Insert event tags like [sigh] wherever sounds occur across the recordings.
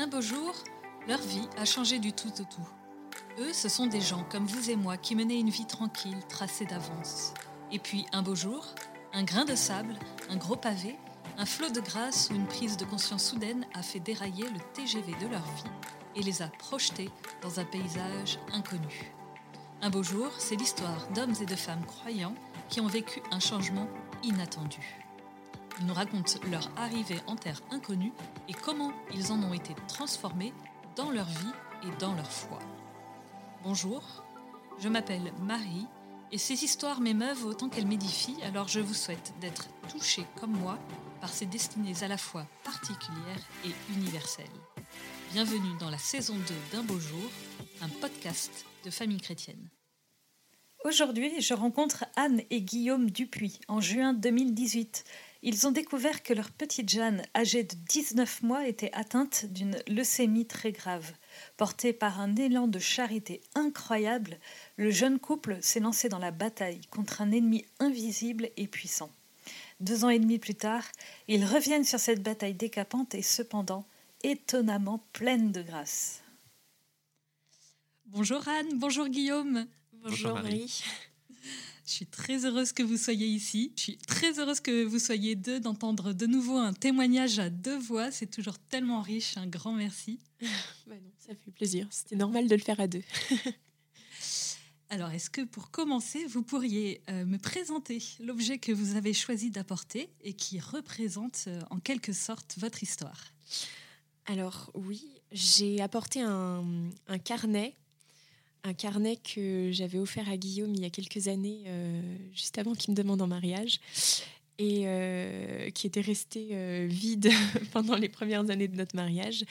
Un beau jour, leur vie a changé du tout au tout. Eux, ce sont des gens comme vous et moi qui menaient une vie tranquille, tracée d'avance. Et puis, un beau jour, un grain de sable, un gros pavé, un flot de grâce ou une prise de conscience soudaine a fait dérailler le TGV de leur vie et les a projetés dans un paysage inconnu. Un beau jour, c'est l'histoire d'hommes et de femmes croyants qui ont vécu un changement inattendu. Nous racontent leur arrivée en terre inconnue et comment ils en ont été transformés dans leur vie et dans leur foi. Bonjour, je m'appelle Marie et ces histoires m'émeuvent autant qu'elles m'édifient, alors je vous souhaite d'être touchés comme moi par ces destinées à la fois particulières et universelles. Bienvenue dans la saison 2 d'Un beau jour, un podcast de famille chrétienne. Aujourd'hui, je rencontre Anne et Guillaume Dupuis en juin 2018. Ils ont découvert que leur petite Jeanne, âgée de 19 mois, était atteinte d'une leucémie très grave. Porté par un élan de charité incroyable, le jeune couple s'est lancé dans la bataille contre un ennemi invisible et puissant. Deux ans et demi plus tard, ils reviennent sur cette bataille décapante et cependant étonnamment pleine de grâce. Bonjour Anne, bonjour Guillaume. Bonjour, Marie. Je suis très heureuse que vous soyez ici. Je suis très heureuse que vous soyez deux, d'entendre de nouveau un témoignage à deux voix. C'est toujours tellement riche. Un grand merci. [laughs] bah non, ça fait plaisir. C'était normal de le faire à deux. [laughs] Alors, est-ce que pour commencer, vous pourriez euh, me présenter l'objet que vous avez choisi d'apporter et qui représente euh, en quelque sorte votre histoire? Alors oui, j'ai apporté un, un carnet un carnet que j'avais offert à Guillaume il y a quelques années, euh, juste avant qu'il me demande en mariage, et euh, qui était resté euh, vide [laughs] pendant les premières années de notre mariage,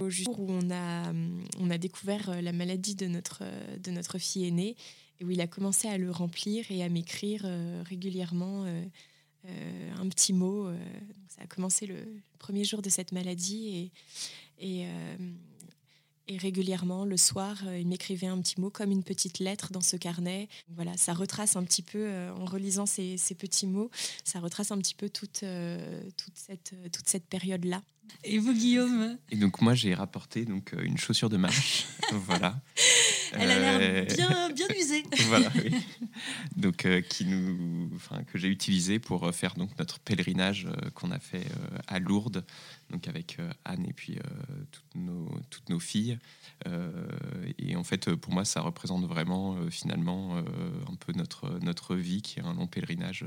au jour où on a, on a découvert la maladie de notre, de notre fille aînée, et où il a commencé à le remplir et à m'écrire régulièrement. un petit mot. ça a commencé le premier jour de cette maladie et et régulièrement, le soir, euh, il m'écrivait un petit mot comme une petite lettre dans ce carnet. Voilà, ça retrace un petit peu, euh, en relisant ces, petits mots, ça retrace un petit peu toute, euh, toute cette, toute cette période-là. Et vous, Guillaume? Et donc, moi, j'ai rapporté donc, une chaussure de marche. [laughs] voilà. Elle a l'air bien, bien usée. [laughs] voilà, oui. Donc, qui nous, enfin, que j'ai utilisé pour faire donc, notre pèlerinage qu'on a fait à Lourdes donc avec euh, Anne et puis euh, toutes nos, toutes, nos, filles. Euh, et en fait, pour moi, ça représente vraiment finalement un peu notre, notre vie qui est un long pèlerinage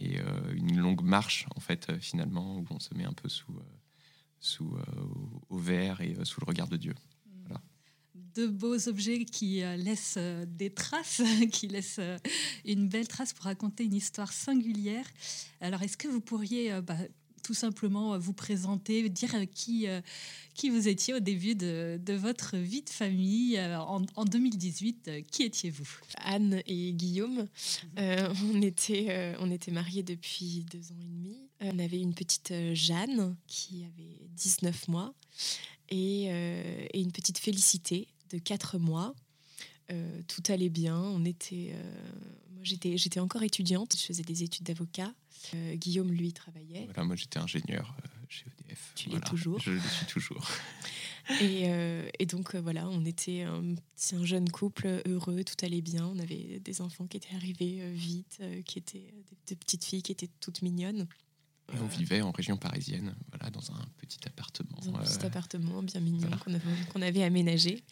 et une longue marche en fait finalement où on se met un peu sous, sous au vert et sous le regard de Dieu. Deux beaux objets qui laissent des traces, [laughs] qui laissent une belle trace pour raconter une histoire singulière. Alors, est-ce que vous pourriez bah, tout simplement euh, vous présenter, dire euh, qui, euh, qui vous étiez au début de, de votre vie de famille en, en 2018. Qui étiez-vous? Anne et Guillaume. Mhm. on, était, on était mariés depuis deux ans et demi. On avait une petite Jeanne qui avait 19 mois et, et une petite Félicité de 4 mois. tout allait bien. On était, moi j'étais, j'étais encore étudiante, je faisais des études d'avocat. Euh, Guillaume, lui, travaillait. Voilà, moi, j'étais ingénieur euh, chez EDF. Tu l'es toujours. Je le suis toujours. [laughs] et, euh, et, donc, voilà, on était un, un, jeune couple heureux, tout allait bien. On avait des enfants qui étaient arrivés vite, qui étaient des, petites filles qui étaient toutes mignonnes. Et on vivait en région parisienne, voilà, dans un petit appartement. Dans un petit appartement bien mignon qu'on avait, qu'on avait aménagé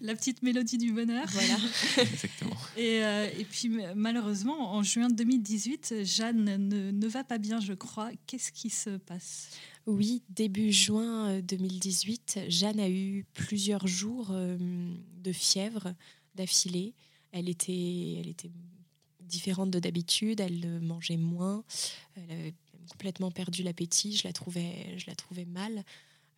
la petite mélodie du bonheur. Voilà. [laughs] Exactement. Et, euh, et, puis malheureusement, en juin 2018, Jeanne ne, ne va pas bien, je crois. Qu'est-ce qui se passe? Oui, début juin 2018, euh, Jeanne a eu plusieurs jours euh, de fièvre d'affilée. Elle était, elle était différente de d'habitude, elle mangeait moins, elle avait complètement perdu l'appétit, je la trouvais, je la trouvais mal.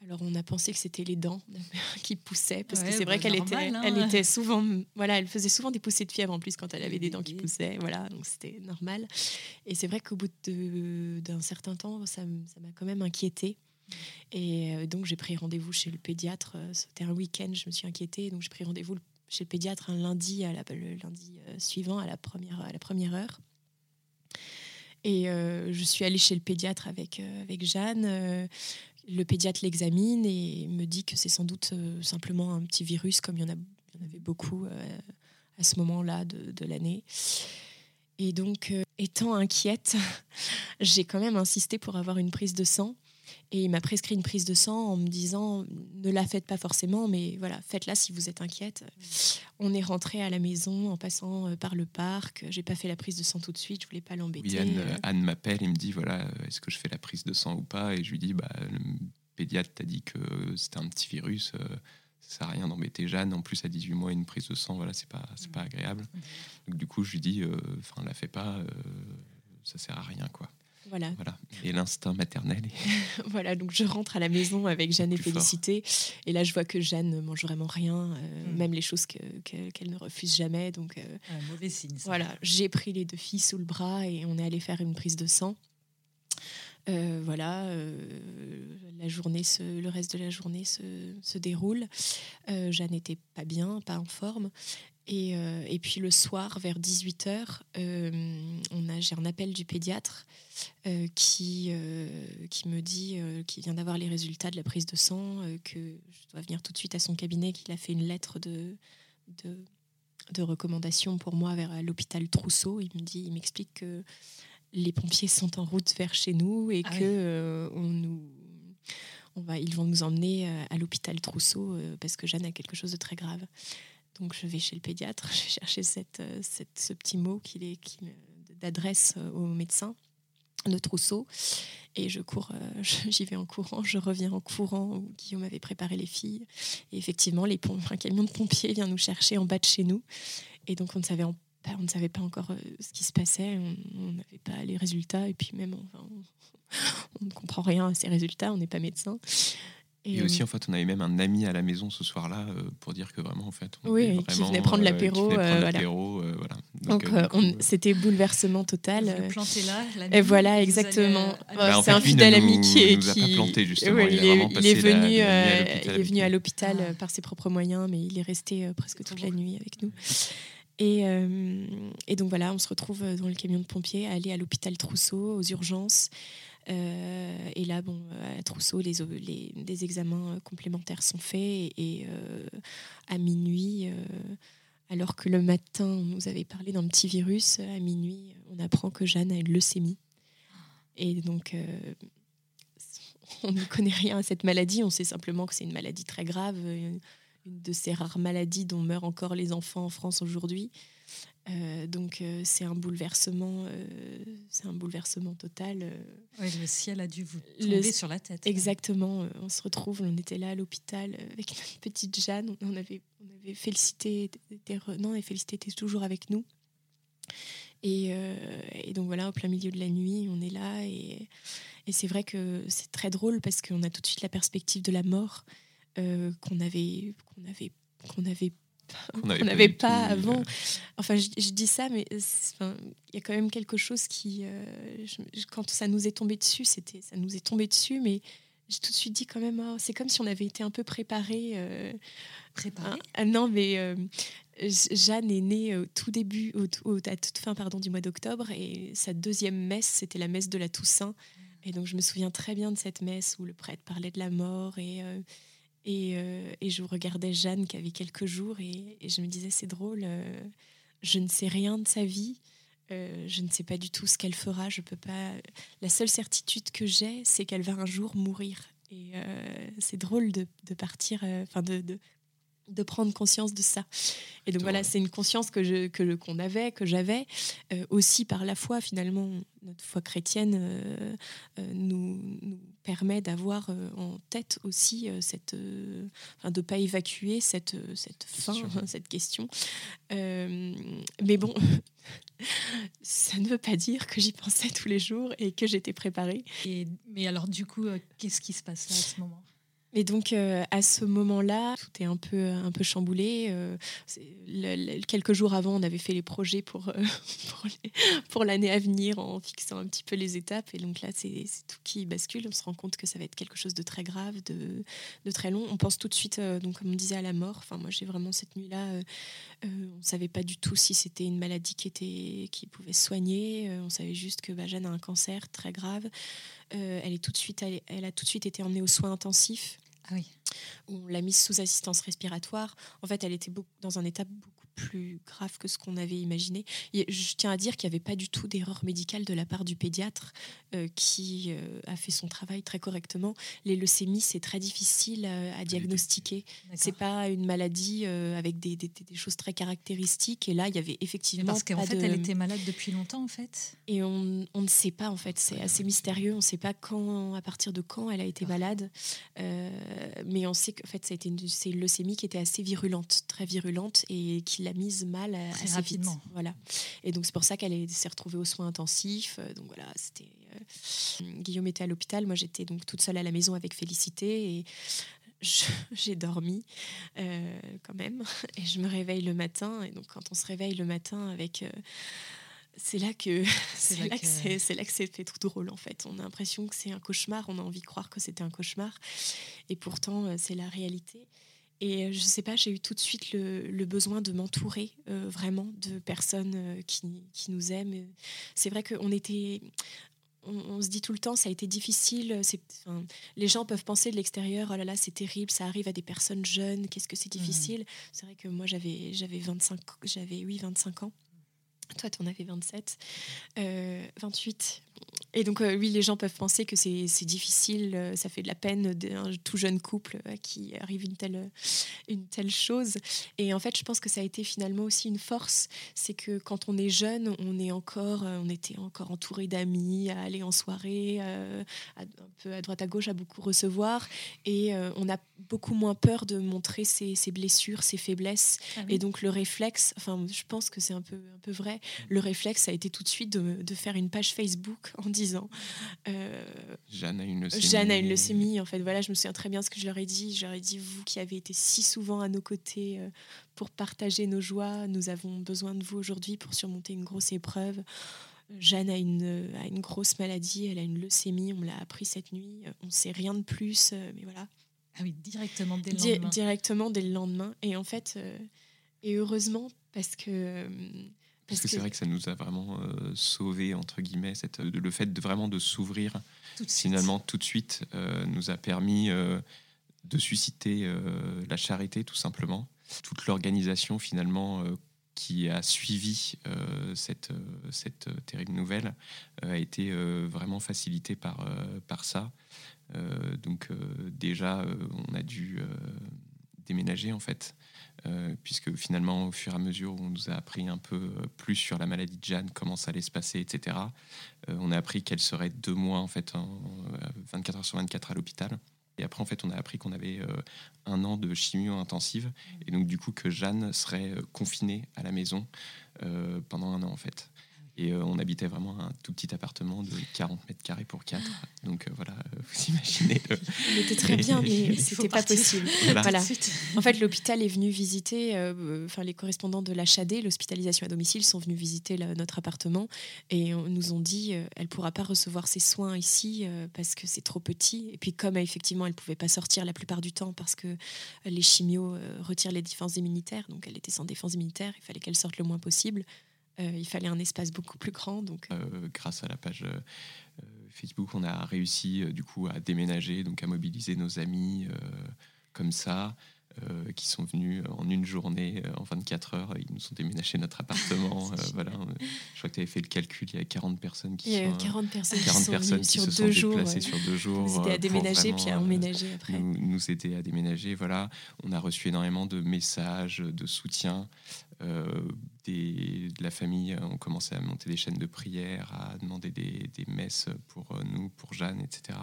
Alors on a pensé que c'était les dents [laughs] qui poussaient parce que c'est vrai bah, qu'elle était, hein. elle était souvent, voilà, elle faisait souvent des poussées de fièvre en plus quand elle avait des dents qui poussaient, voilà, donc c'était normal. Et c'est vrai qu'au bout d'un certain temps, ça m'a quand même inquiétée. Et euh, donc j'ai pris rendez-vous chez le pédiatre. Euh, c'était un week-end, je me suis inquiétée, donc j'ai pris rendez-vous chez le pédiatre un lundi, à la, le lundi euh, suivant à la première à la première heure. Et je suis allée chez le pédiatre avec avec Jeanne le pédiatre l'examine et me dit que c'est sans doute simplement un petit virus, comme il y en, a, il y en avait beaucoup à ce moment-là de, de l'année. Et donc, étant inquiète, [laughs] j'ai quand même insisté pour avoir une prise de sang. Et il m'a prescrit une prise de sang en me disant ne la faites pas forcément, mais voilà, faites-la si vous êtes inquiète. On est rentré à la maison en passant euh, par le parc. J'ai pas fait la prise de sang tout de suite, je voulais pas l'embêter. Oui, Anne, m'appelle et me dit voilà, euh, est-ce que je fais la prise de sang ou pas? Et je lui dis bah, le pédiatre t'a dit que c'était un petit virus. Euh, ça sert à rien d'embêter Jeanne. En plus, à 18 mois, une prise de sang, voilà, c'est pas, c'est pas agréable. Donc, du coup, je lui dis, enfin, la fais pas, ça sert à rien, quoi. Voilà. Et l'instinct maternel. [laughs] voilà, donc je rentre à la maison avec Jeanne et Félicité. Et là, je vois que Jeanne ne mange vraiment rien, euh, hmm. même les choses qu'elle ne refuse jamais. Donc, euh, Un mauvais signe. Voilà, j'ai pris les deux filles sous le bras et on est allé faire une prise de sang. Euh, voilà, la journée le reste de la journée se, se déroule. Jeanne n'était pas bien, pas en forme. Et, et, puis le soir, vers 18h, on a, j'ai un appel du pédiatre euh, qui, euh, qui me dit euh, qu'il vient d'avoir les résultats de la prise de sang, que je dois venir tout de suite à son cabinet, qu'il a fait une lettre de, de, de recommandation pour moi vers l'hôpital Trousseau. Il me dit, il m'explique que les pompiers sont en route vers chez nous et ah que on nous on va, ils vont nous emmener à l'hôpital Trousseau parce que Jeanne a quelque chose de très grave. Donc je vais chez le pédiatre, [laughs] je vais chercher cette, cette ce petit mot qui est, qui, d'adresse au médecin de trousseau. Et je cours, euh, [laughs] j'y vais en courant, je reviens en courant où Guillaume avait préparé les filles. Et effectivement, les un camion de pompiers vient nous chercher en bas de chez nous. Et donc, on ne savait, on ne savait pas encore euh, ce qui se passait, on n'avait pas les résultats. Et puis, même, on, [laughs] on ne comprend rien à ces résultats, on n'est pas médecin. Et, aussi, en fait, on avait même un ami à la maison ce soir-là euh, pour dire que vraiment, en fait, on oui, qui venait prendre l'apéro. voilà. Donc, c'était bouleversement total. Vous planté là. et voilà, exactement. Bah, c'est un fidèle ami qui est. Nous a pas planté, justement. il, est, venu, il est venu à l'hôpital ah. par ses propres moyens, mais il est resté euh, presque toute la nuit avec nous. Et, euh, et, donc voilà, on se retrouve dans le camion de pompiers à aller à l'hôpital Trousseau, aux urgences. Euh, et là, bon, à Trousseau, les, examens complémentaires sont faits et, euh, à minuit, euh, alors que le matin, on nous avait parlé d'un petit virus, à minuit, on apprend que Jeanne a une leucémie. Et donc, [laughs] on ne connaît rien à cette maladie, on sait simplement que c'est une maladie très grave, une de ces rares maladies dont meurent encore les enfants en France aujourd'hui. Euh, donc euh, c'est un bouleversement, euh, c'est un bouleversement total. le ciel a dû vous tomber sur la tête. Exactement. on se retrouve, on était là à l'hôpital avec notre petite Jeanne. On avait, on avait félicité, non, et félicité était toujours avec nous. Et, et, donc voilà, au plein milieu de la nuit, on est là et, et c'est vrai que c'est très drôle parce qu'on a tout de suite la perspective de la mort qu'on avait, qu'on avait, qu'on avait on n'avait pas, avant. Euh. Enfin, je, dis ça, mais il y a quand même quelque chose qui, euh, quand ça nous est tombé dessus, c'était, ça nous est tombé dessus, mais j'ai tout de suite dit quand même, oh, c'est comme si on avait été un peu préparé. Euh, préparé. Hein. Ah, non, mais Jeanne est née au tout début, au, à toute fin, pardon, du mois d'octobre, et sa deuxième messe, c'était la messe de la Toussaint. Et donc, je me souviens très bien de cette messe où le prêtre parlait de la mort et et, euh, et, je regardais Jeanne qui avait quelques jours et, je me disais c'est drôle, euh, je ne sais rien de sa vie, euh, je ne sais pas du tout ce qu'elle fera, je peux pas. La seule certitude que j'ai, c'est qu'elle va un jour mourir. Et c'est drôle de, partir, enfin de, de prendre conscience de ça. Et donc voilà, c'est une conscience que je que qu'on avait, que j'avais euh, aussi par la foi finalement. Notre foi chrétienne euh, euh, nous, nous, permet d'avoir en tête aussi cette, enfin, de pas évacuer cette cette fin, [laughs] cette question. mais bon, [laughs] ça ne veut pas dire que j'y pensais tous les jours et que j'étais préparée. Et, mais alors du coup, qu'est-ce qui se passe là à ce moment? Et donc euh, à ce moment-là, tout est un peu un peu chamboulé. Euh, quelques jours avant, on avait fait les projets pour euh, [laughs] pour l'année à venir en fixant un petit peu les étapes. Et donc là, c'est tout qui bascule. On se rend compte que ça va être quelque chose de très grave, de, de très long. On pense tout de suite, donc comme on disait, à la mort. Enfin, moi, j'ai vraiment cette nuit-là. on ne savait pas du tout si c'était une maladie qui était qui pouvait soigner. on savait juste que bah, Jeanne a un cancer très grave. Elle, est tout de suite, elle, a tout de suite été emmenée aux soins intensifs. Ah oui. On l'a mise sous assistance respiratoire. En fait, elle était dans un état beaucoup plus grave que ce qu'on avait imaginé. je tiens à dire qu'il n'y avait pas du tout d'erreur médicale de la part du pédiatre euh, qui euh, a fait son travail très correctement. Les leucémies, c'est très difficile euh, à, diagnostiquer. C'est pas une maladie avec des, des, choses très caractéristiques. Et là, il y avait effectivement. parce qu'en fait, elle était malade depuis longtemps, en fait. Et on, on ne sait pas, en fait. C'est assez mystérieux. On ne sait pas quand, à partir de quand elle a été malade. mais on sait qu'en fait, c'est une, une leucémie qui était assez virulente, très virulente, et qui l'a mise mal assez rapidement. Voilà. Et donc c'est pour ça qu'elle s'est retrouvée aux soins intensifs. Euh, donc voilà, c'était euh, Guillaume était à l'hôpital, moi j'étais donc toute seule à la maison avec Félicité et [laughs] j'ai dormi euh, quand même [laughs] et je me réveille le matin et donc quand on se réveille le matin avec c'est là que [laughs] c'est là, que c'est là que c'est fait tout drôle en fait. On a l'impression que c'est un cauchemar, on a envie de croire que c'était un cauchemar et pourtant c'est la réalité. Et euh, je sais pas, j'ai eu tout de suite le, besoin de m'entourer euh, vraiment de personnes euh, qui, qui, nous aiment. C'est vrai qu'on était. On, se dit tout le temps, ça a été difficile. Enfin, les gens peuvent penser de l'extérieur, oh là là, c'est terrible, ça arrive à des personnes jeunes, qu'est-ce que c'est difficile. C'est vrai que moi, j'avais, j'avais 25, j'avais, oui, 25 ans. Toi, tu en avais 27, 28. Et donc, euh, oui, les gens peuvent penser que c'est difficile, euh, ça fait de la peine d'un tout jeune couple euh, qui arrive une telle, une telle chose. Et en fait, je pense que ça a été finalement aussi une force. C'est que quand on est jeune, on, est encore, on était encore entouré d'amis, à aller en soirée, un peu à droite à gauche, à beaucoup recevoir. Et on a beaucoup moins peur de montrer ses, ses blessures, ses faiblesses. Ah et donc, le réflexe, enfin, je pense que c'est un peu, un peu vrai, le réflexe a été tout de suite de, de faire une page Facebook en disant euh, Jeanne a une leucémie. Jeanne a une leucémie. En fait, voilà, je me souviens très bien ce que je leur ai dit. Je leur ai dit, vous qui avez été si souvent à nos côtés euh, pour partager nos joies, nous avons besoin de vous aujourd'hui pour surmonter une grosse épreuve. Jeanne a une, a une grosse maladie, elle a une leucémie, on me l'a appris cette nuit. On ne sait rien de plus, euh, mais voilà. Ah oui, directement dès le lendemain. directement dès le lendemain. Et en fait, et heureusement, parce que parce que, c'est vrai que ça nous a vraiment euh, sauvé entre guillemets, cette, euh, le fait de vraiment de s'ouvrir finalement tout de suite euh, nous a permis de susciter la charité tout simplement. Toute l'organisation finalement qui a suivi cette, cette terrible nouvelle a été vraiment facilitée par, par ça. donc déjà, on a dû déménager en fait. Euh, puisque finalement, au fur et à mesure où on nous a appris un peu euh, plus sur la maladie de Jeanne, comment ça allait se passer, etc., euh, on a appris qu'elle serait deux mois, en fait, en, 24 heures sur 24 à l'hôpital. Et après, en fait, on a appris qu'on avait un an de chimio intensive, et donc du coup que Jeanne serait confinée à la maison pendant un an, en fait. Et euh, on habitait vraiment un tout petit appartement de 40 mètres carrés pour 4. Donc euh, voilà, euh, vous imaginez. Il était très bien, mais c'était pas possible. [laughs] Voilà. En fait, l'hôpital est venu visiter, enfin les correspondants de l'HAD, l'hospitalisation à domicile, sont venus visiter notre appartement et nous ont dit elle pourra pas recevoir ses soins ici parce que c'est trop petit. Et puis comme effectivement elle pouvait pas sortir la plupart du temps parce que les chimios retirent les défenses immunitaires, donc elle était sans défense immunitaire, il fallait qu'elle sorte le moins possible. Euh, il fallait un espace beaucoup plus grand. Donc... Euh, grâce à la page euh, Facebook, on a réussi du coup à déménager, donc à mobiliser nos amis comme ça. Qui sont venus en une journée, en 24 heures. Ils nous ont déménagé notre appartement. [laughs] voilà, je crois que tu avais fait le calcul, il y a 40 personnes qui, il y a 40 personnes 40 qui, personnes qui se sont déplacées sur deux jours. Nous aider à déménager puis à emménager après. Nous, nous aider à déménager. Voilà. On a reçu énormément de messages, de soutien. Euh, de la famille ont commencé à monter des chaînes de prière, à demander des, messes pour euh, nous, pour Jeanne, etc.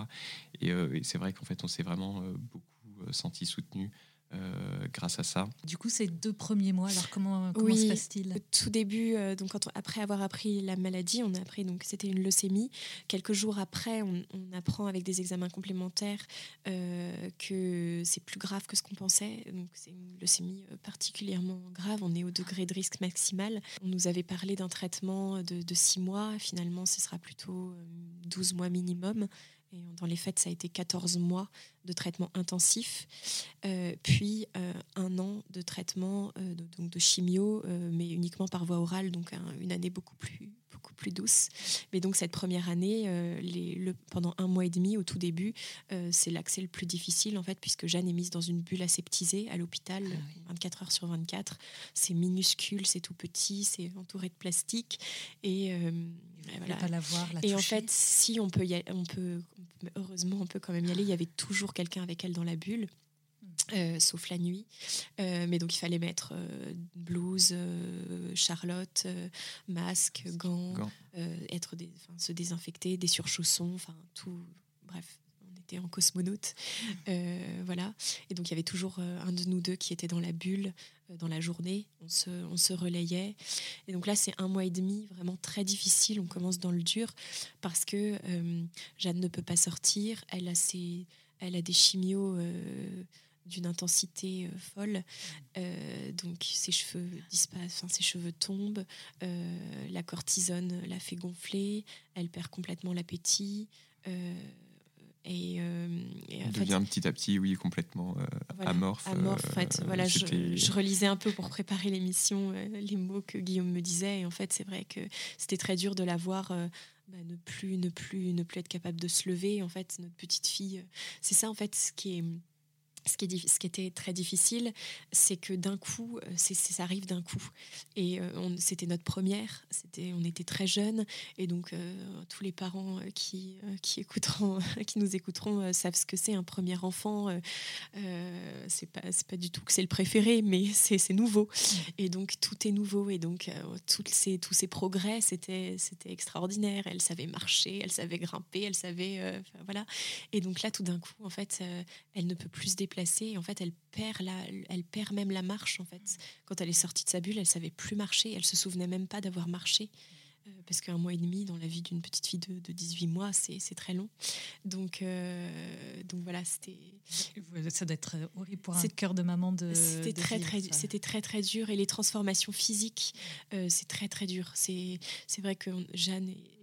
Euh, et, c'est vrai qu'en fait, on s'est vraiment beaucoup senti soutenu euh, grâce à ça. Du coup, ces deux premiers mois, alors comment, comment se passe-t-il? Tout début, euh, donc quand après avoir appris la maladie, on a appris donc c'était une leucémie. Quelques jours après, on, apprend avec des examens complémentaires euh, que c'est plus grave que ce qu'on pensait. Donc c'est une leucémie particulièrement grave. On est au degré de risque maximal. On nous avait parlé d'un traitement de, de six mois. Finalement, ce sera plutôt 12 mois minimum. Dans les faits, ça a été 14 mois de traitement intensif, euh, puis euh, un an de traitement euh, de, donc de chimio, mais uniquement par voie orale, donc une année beaucoup plus, beaucoup plus douce. Mais donc cette première année, les, le, pendant un mois et demi, au tout début, c'est l'accès le plus difficile en fait, puisque Jeanne est mise dans une bulle aseptisée à l'hôpital, 24 ah heures sur 24. C'est minuscule, c'est tout petit, c'est entouré de plastique et, voilà. Pas la voir, la et en fait, si on peut, y aller, on peut, heureusement, on peut quand même y aller. Il y avait toujours quelqu'un avec elle dans la bulle. Euh, sauf la nuit. Euh, mais donc il fallait mettre euh, blouse, charlotte, masque, gants, être se désinfecter, des surchaussons, enfin tout. Bref, on était en cosmonaute. voilà. Et donc il y avait toujours un de nous deux qui était dans la bulle dans la journée. On se, on se relayait. Et donc là, c'est un mois et demi vraiment très difficile. On commence dans le dur parce que Jeanne ne peut pas sortir. Elle a, ses, elle a des chimios d'une intensité euh, folle. Euh, donc ses cheveux disparaissent, ses cheveux tombent, euh, la cortisone la fait gonfler, elle perd complètement l'appétit. Et, Elle devient petit à petit, oui, complètement amorphe. Amorphe, en fait. Voilà, je, relisais un peu pour préparer l'émission les mots que Guillaume me disait. Et en fait, c'est vrai que c'était très dur de la voir bah, ne, plus, ne, plus, ne plus être capable de se lever. En fait, notre petite fille, c'est ça, en fait, ce qui est ce qui, ce qui, était très difficile, c'est que d'un coup, euh, ça arrive d'un coup. Et euh, c'était notre première, c'était, on était très jeunes, et donc euh, tous les parents qui, qui, écouteront, [laughs] qui nous écouteront savent ce que c'est un premier enfant. c'est pas, pas du tout que c'est le préféré, mais [laughs] c'est, nouveau. Mmh. Et donc tout est nouveau, et donc toutes ces, tous ces progrès, c'était, c'était extraordinaire. Elle savait marcher, elle savait grimper, elle savait, voilà. Et donc là, tout d'un coup, en fait, elle ne peut plus se déplacer en fait, elle perd, la, elle perd même la marche. En fait, quand elle est sortie de sa bulle, elle savait plus marcher. Elle se souvenait même pas d'avoir marché. Euh, parce qu'un mois et demi dans la vie d'une petite fille de, de 18 mois, c'est très long. Donc, euh, donc voilà, c'était. Ça doit être horrible pour un cœur de maman de. C'était très, très, c'était très, très dur. Et les transformations physiques, euh, c'est très, très dur. C'est vrai que Jeanne est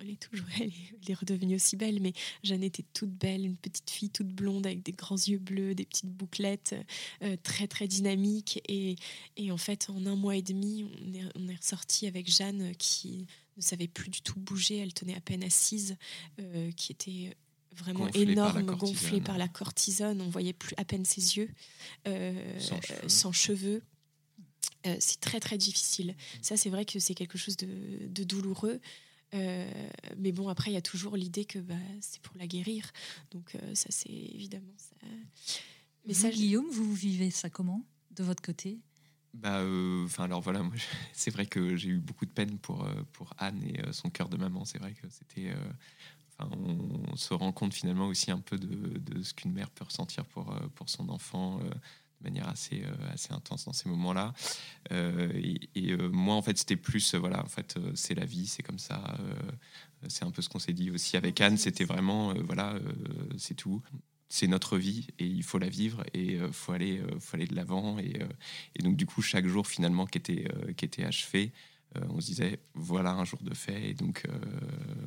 elle est toujours, [laughs] elle est, redevenue aussi belle, mais Jeanne était toute belle, une petite fille toute blonde avec des grands yeux bleus, des petites bouclettes, euh, très très dynamique. Et, et, en fait, en un mois et demi, on est, on est ressorti avec Jeanne qui ne savait plus du tout bouger, elle tenait à peine assise, euh, qui était vraiment énorme, gonflée par la cortisone. On voyait plus à peine ses yeux, euh, sans, cheveux. c'est très très difficile. Ça, c'est vrai que c'est quelque chose de, de douloureux. Euh, mais bon, après, il y a toujours l'idée que bah, c'est pour la guérir. Donc euh, ça, c'est évidemment ça. Mais ça, Guillaume, vous vivez ça comment de votre côté? Bah, euh, enfin alors voilà, moi [laughs] c'est vrai que j'ai eu beaucoup de peine pour pour Anne et son cœur de maman. C'est vrai que c'était, on, se rend compte finalement aussi un peu de, de ce qu'une mère peut ressentir pour pour son enfant de manière assez, euh, assez intense dans ces moments-là. Euh, et, euh, moi, en fait, c'était plus, voilà, en fait, c'est la vie, c'est comme ça. c'est un peu ce qu'on s'est dit aussi avec Anne. C'était vraiment, voilà, c'est tout c'est notre vie et il faut la vivre et il faut, aller, faut aller de l'avant. Et, et, donc, du coup, chaque jour, finalement, qui était, qui était achevé, on se disait voilà un jour de fait et donc euh,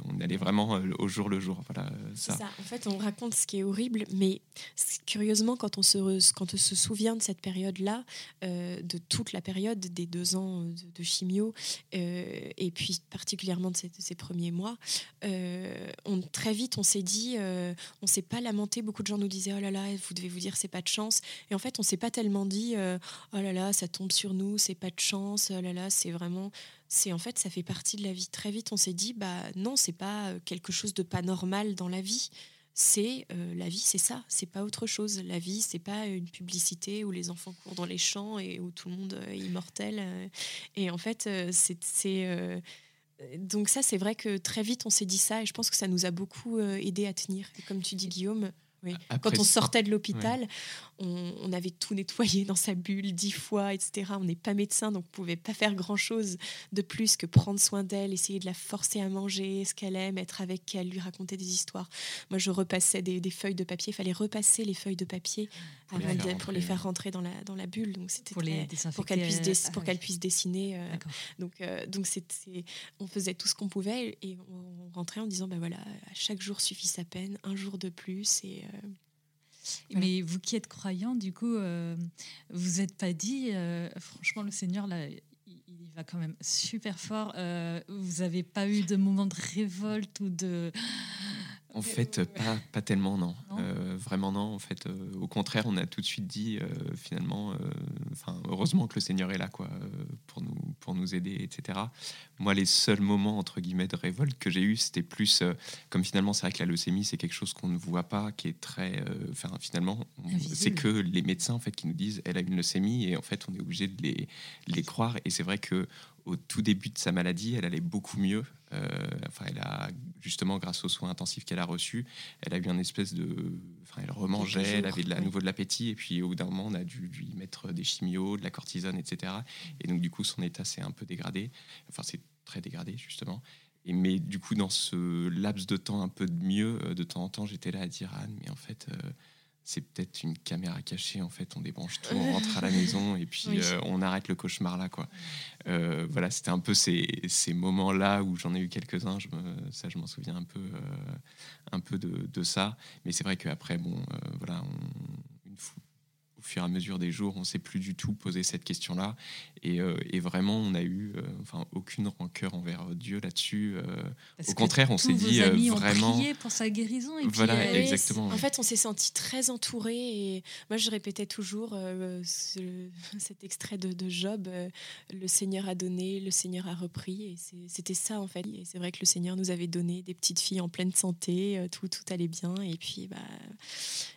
on allait vraiment euh, au jour le jour voilà ça. en fait on raconte ce qui est horrible mais curieusement quand on se quand on se souvient de cette période là de toute la période des deux ans de, chimio et puis particulièrement de ces, premiers mois on très vite on s'est dit on s'est pas lamenté. Beaucoup de gens nous disaient oh là là vous devez vous dire c'est pas de chance. Et en fait on s'est pas tellement dit oh là là ça tombe sur nous c'est pas de chance oh là là c'est vraiment c'est en fait ça fait partie de la vie. Très vite, on s'est dit bah non, c'est pas euh, quelque chose de pas normal dans la vie. C'est euh, la vie, c'est ça, c'est pas autre chose. La vie, c'est pas une publicité où les enfants courent dans les champs et où tout le monde est immortel. Et en fait, c'est donc ça, c'est vrai que très vite, on s'est dit ça et je pense que ça nous a beaucoup aidé à tenir. Comme tu dis, Guillaume, Quand on sortait de l'hôpital, on, avait tout nettoyé dans sa bulle dix fois, etc. On n'est pas médecin, donc on pouvait pas faire grand-chose de plus que prendre soin d'elle, essayer de la forcer à manger ce qu'elle aime, être avec elle, lui raconter des histoires. Moi, je repassais des, feuilles de papier. Il fallait repasser les feuilles de papier pour, les, faire rentrer dans la, dans la bulle. Donc c'était pour, pour qu'elle puisse, euh, qu'elle puisse dessiner. Euh, donc, euh, donc c'était, on faisait tout ce qu'on pouvait et on, rentrait en disant, bah voilà, chaque jour suffit sa peine, un jour de plus et mais vous qui êtes croyant, du coup, euh, vous n'êtes pas dit, euh, franchement, le Seigneur, là, il, va quand même super fort. vous n'avez pas eu de moment de révolte ou de en fait, pas, pas tellement, non. Euh, vraiment, non. En fait, euh, au contraire, on a tout de suite dit, euh, finalement, enfin, heureusement que le Seigneur est là, quoi, pour nous, pour nous aider, etc. Moi, les seuls moments entre guillemets de révolte que j'ai eu, c'était plus, comme finalement, c'est vrai que la leucémie, c'est quelque chose qu'on ne voit pas, qui est très, enfin, finalement, c'est que les médecins, en fait, qui nous disent, elle a une leucémie, et en fait, on est obligé de les, les croire. Et c'est vrai que au tout début de sa maladie, elle allait beaucoup mieux. Euh, enfin, elle a justement, grâce aux soins intensifs qu'elle a reçus, elle a eu un espèce de, enfin, elle remangeait, elle avait de la, nouveau de l'appétit, et puis au bout d'un moment, on a dû lui mettre des chimios, de la cortisone, etc. Et donc, du coup, son état s'est un peu dégradé. Enfin, c'est très dégradé justement. Et mais du coup, dans ce laps de temps un peu de mieux, euh, de temps en temps, j'étais là à dire Anne, mais en fait. Euh, c'est peut-être une caméra cachée. En fait, on débranche tout, on [laughs] rentre à la maison et puis euh, on arrête le cauchemar là. Quoi. Euh, voilà, c'était un peu ces, ces moments-là où j'en ai eu quelques-uns. Je ça, je m'en souviens un peu, euh, un peu de, de, ça. Mais c'est vrai qu'après, bon, voilà, on, une, au fur et à mesure des jours, on ne s'est plus du tout posé cette question-là. Et, euh, vraiment, on n'a eu euh, enfin, aucune rancœur envers Dieu là-dessus. Euh. au contraire, on s'est dit vraiment. Ont prié pour sa guérison. Et voilà, exactement. En fait, on s'est senti très entouré. Et moi, je répétais toujours [laughs] cet extrait de, de Job le Seigneur a donné, le Seigneur a repris. Et c'était ça, en fait. Et c'est vrai que le Seigneur nous avait donné des petites filles en pleine santé, tout, tout allait bien. Et puis, bah,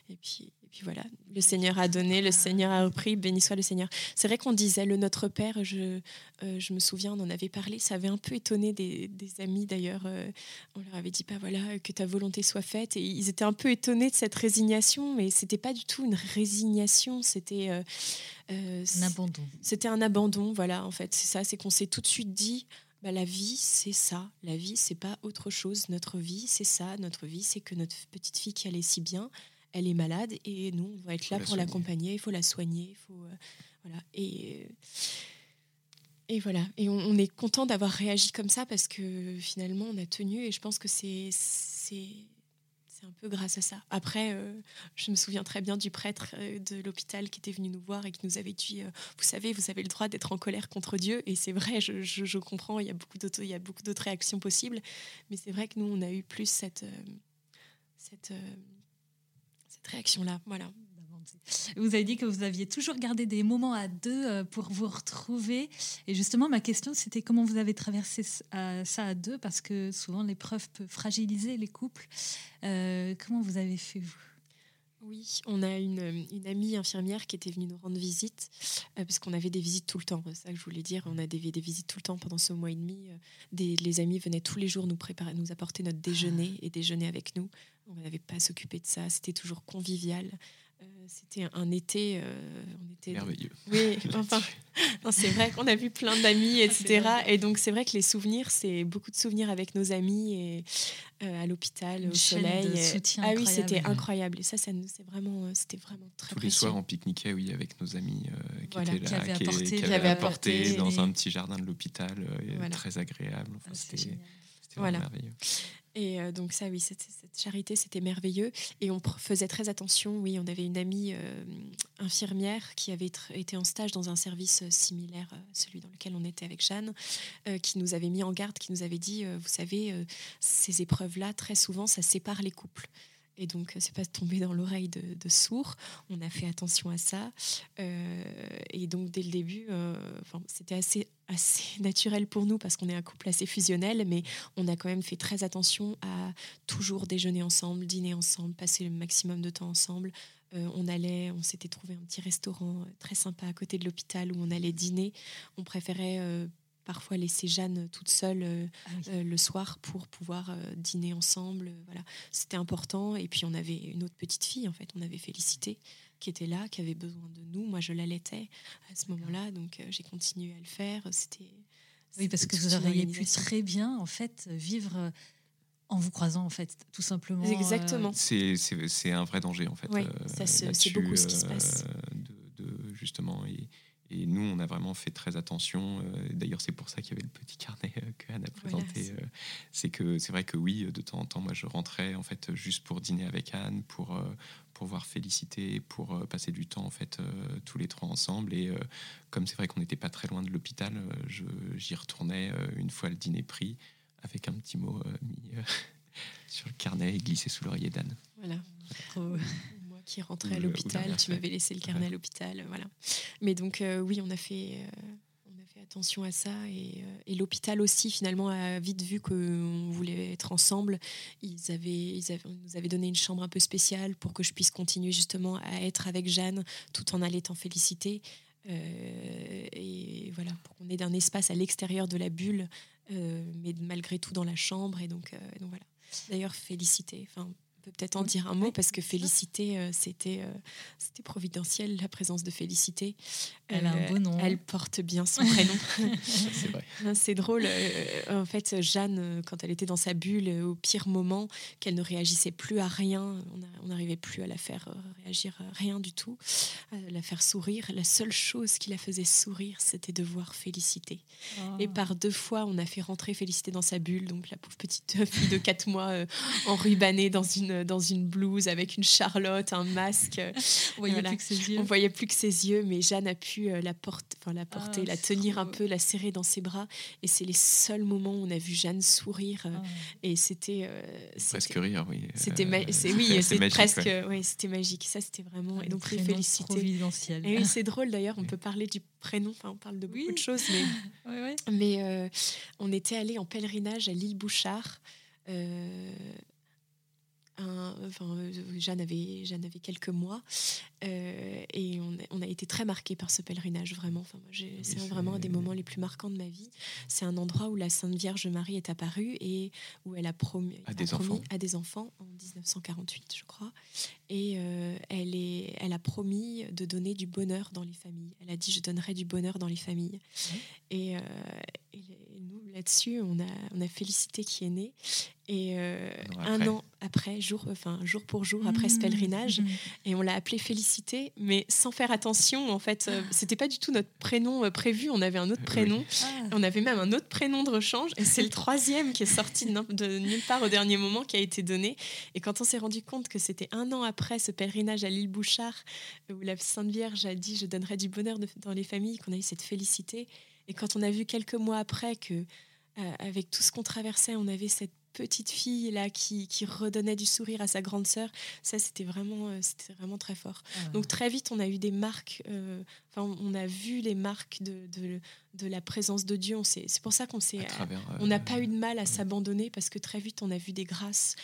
et puis puis voilà, le Seigneur a donné, le Seigneur a repris, béni soit le Seigneur. C'est vrai qu'on disait le Notre Père, je, euh, je me souviens, on en avait parlé, ça avait un peu étonné des, amis d'ailleurs. Euh, on leur avait dit, pas bah voilà, que ta volonté soit faite. Et ils étaient un peu étonnés de cette résignation, mais c'était pas du tout une résignation, c'était. Euh, un abandon. C'était un abandon, voilà, en fait, c'est ça, c'est qu'on s'est tout de suite dit. Bah, la vie, c'est ça. La vie, c'est pas autre chose. Notre vie, c'est ça. Notre vie, c'est que notre petite fille qui allait si bien, elle est malade et nous, on va être là pour l'accompagner, il faut la soigner, il faut euh, voilà et et voilà et on, est content d'avoir réagi comme ça parce que finalement on a tenu et je pense que c'est c'est un peu grâce à ça. Après, euh, je me souviens très bien du prêtre euh, de l'hôpital qui était venu nous voir et qui nous avait dit Vous savez, vous avez le droit d'être en colère contre Dieu. Et c'est vrai, je, je, comprends, il y a beaucoup d'autres, il y a beaucoup d'autres réactions possibles. Mais c'est vrai que nous, on a eu plus cette, cette, réaction-là. Voilà. Vous avez dit que vous aviez toujours gardé des moments à deux euh, pour vous retrouver. Et justement, ma question, c'était comment vous avez traversé ça à deux, parce que souvent l'épreuve peut fragiliser les couples. Euh, comment vous avez fait, vous? Oui, on a une, une, amie infirmière qui était venue nous rendre visite, euh, parce qu'on avait des visites tout le temps, c'est ça que je voulais dire. On a des, des visites tout le temps pendant ce mois et demi. Des, les amis venaient tous les jours nous préparer, nous apporter notre déjeuner et déjeuner avec nous. On n'avait pas à s'occuper de ça, c'était toujours convivial. Euh, c'était un été. Euh, on était merveilleux. Oui, enfin, [laughs] c'est vrai qu'on a vu plein d'amis, [laughs] etc. et donc c'est vrai que les souvenirs, c'est beaucoup de souvenirs avec nos amis et euh, à l'hôpital, au soleil. ah oui, c'était incroyable. Et ça, ça c'est vraiment, c'était vraiment très. Tous les soirs, on pique-niquait, oui, avec nos amis qui étaient là, qui avaient apporté, qui, avaient apporté dans un petit jardin de l'hôpital, très agréable. Enfin, ah, c'était voilà. merveilleux. Et euh, donc ça, oui, cette, charité, c'était merveilleux. Et on faisait très attention. Oui, on avait une amie euh, infirmière qui avait été en stage dans un service euh, similaire à celui dans lequel on était avec Jeanne, qui nous avait mis en garde, qui nous avait dit, vous savez, ces épreuves-là, très souvent, ça sépare les couples. Et donc, c'est pas tombé dans l'oreille de, de sourds. On a fait attention à ça. et donc, dès le début, c'était assez [laughs] naturel pour nous parce qu'on est un couple assez fusionnel, mais on a quand même fait très attention à toujours déjeuner ensemble, dîner ensemble, passer le maximum de temps ensemble. Euh, on allait, on s'était trouvé un petit restaurant très sympa à côté de l'hôpital où on allait dîner. On préférait euh, parfois laisser Jeanne toute seule euh, ah le soir pour pouvoir dîner ensemble. Voilà, c'était important. Et puis on avait une autre petite fille en fait, on avait Félicité qui était là, qui avait besoin de nous. Moi, je l'allaitais à ce moment-là, donc euh, j'ai continué à le faire. C'était oui, parce que vous auriez pu très bien en fait vivre euh, en vous croisant en fait, tout simplement. Exactement. Euh, c'est un vrai danger en fait. Oui, c'est beaucoup ce qui se passe. De, justement, et, et, nous, on a vraiment fait très attention. D'ailleurs, c'est pour ça qu'il y avait le petit carnet que Anne a présenté. c'est que c'est vrai que oui, de temps en temps, moi, je rentrais en fait juste pour dîner avec Anne, pour pour voir Félicité, pour euh, passer du temps en fait euh, tous les trois ensemble. Et comme c'est vrai qu'on n'était pas très loin de l'hôpital, j'y retournais une fois le dîner pris avec un petit mot mis [laughs] sur le carnet et glissé sous l'oreiller d'Anne. Voilà. Qui rentrais à l'hôpital, tu m'avais laissé le carnet à l'hôpital, voilà. Mais donc oui, on a fait attention à ça. Et, euh, et l'hôpital aussi, finalement, a vite vu qu'on voulait être ensemble. Ils avaient, ils avaient, nous avaient donné une chambre un peu spéciale pour que je puisse continuer justement à être avec Jeanne tout en allaitant Félicité. Euh, et voilà, pour qu'on ait d'un espace à l'extérieur de la bulle, euh, mais malgré tout dans la chambre. Et donc, donc voilà. D'ailleurs, Félicité, enfin, peut peut-être en dire un mot parce que Félicité, euh, c'était euh, c'était providentiel la présence de Félicité. Elle a un beau nom. Elle porte bien son prénom. [laughs] c'est vrai. C'est drôle. Euh, en fait, Jeanne, quand elle était dans sa bulle, au pire moment, qu'elle ne réagissait plus à rien, on n'arrivait plus à la faire réagir à rien du tout, à la faire sourire. La seule chose qui la faisait sourire, c'était de voir Félicité. Et oh. par deux fois, on a fait rentrer Félicité dans sa bulle, donc la pauvre petite [laughs] fille de quatre mois enrubannée dans une dans une blouse avec une charlotte, un masque. [laughs] On voyait plus que ses yeux. On voyait plus que ses yeux, mais Jeanne a pu euh, la, porte, la porter, ah, la tenir un peu, la serrer dans ses bras. Et c'est les seuls moments où on a vu Jeanne sourire. Ah. Et c'était. Euh, presque rire, oui. C'était oui, c'est presque. Oui, c'était magique. Ça, c'était vraiment. et donc, les féliciter. Et oui, [laughs] c'est drôle d'ailleurs. On peut parler du prénom. Enfin, on parle de beaucoup de choses, mais. [laughs] Mais euh, on était allé en pèlerinage à l'île Bouchard. Euh, enfin, euh, Jeanne, avait, Jeanne avait quelques mois euh, et on, a été très marqués par ce pèlerinage, vraiment. Enfin, c'est vraiment un des moments les plus marquants de ma vie. C'est un endroit où la Sainte Vierge Marie est apparue et où elle a promis à, des, enfants. à des enfants en 1948, je crois. Et euh, elle, est, elle a promis de donner du bonheur dans les familles. Elle a dit Je donnerai du bonheur dans les familles. Et, et, là-dessus, on a, on a Félicité qui est née. Et un an après, jour, enfin, jour pour jour après ce mmh. pèlerinage. Mmh. Et on l'a appelée Félicité, mais sans faire attention. En fait, euh, c'était pas du tout notre prénom euh, prévu. On avait un autre prénom. Ah. On avait même un autre prénom de rechange. Et c'est le troisième qui est sorti de, nulle part au dernier moment qui a été donné. Et quand on s'est rendu compte que c'était un an après ce pèlerinage à l'île Bouchard, où la Sainte Vierge a dit Je donnerai du bonheur dans les familles, qu'on a eu cette félicité. Et quand on a vu quelques mois après que, euh, avec tout ce qu'on traversait, on avait cette petite fille là qui, qui, redonnait du sourire à sa grande sœur, ça c'était vraiment, euh, c'était vraiment très fort. Ah. Donc très vite on a eu des marques, euh, enfin on a vu les marques de, de, de la présence de Dieu. C'est pour ça qu'on s'est, on n'a pas eu de mal à s'abandonner parce que très vite on a vu des grâces.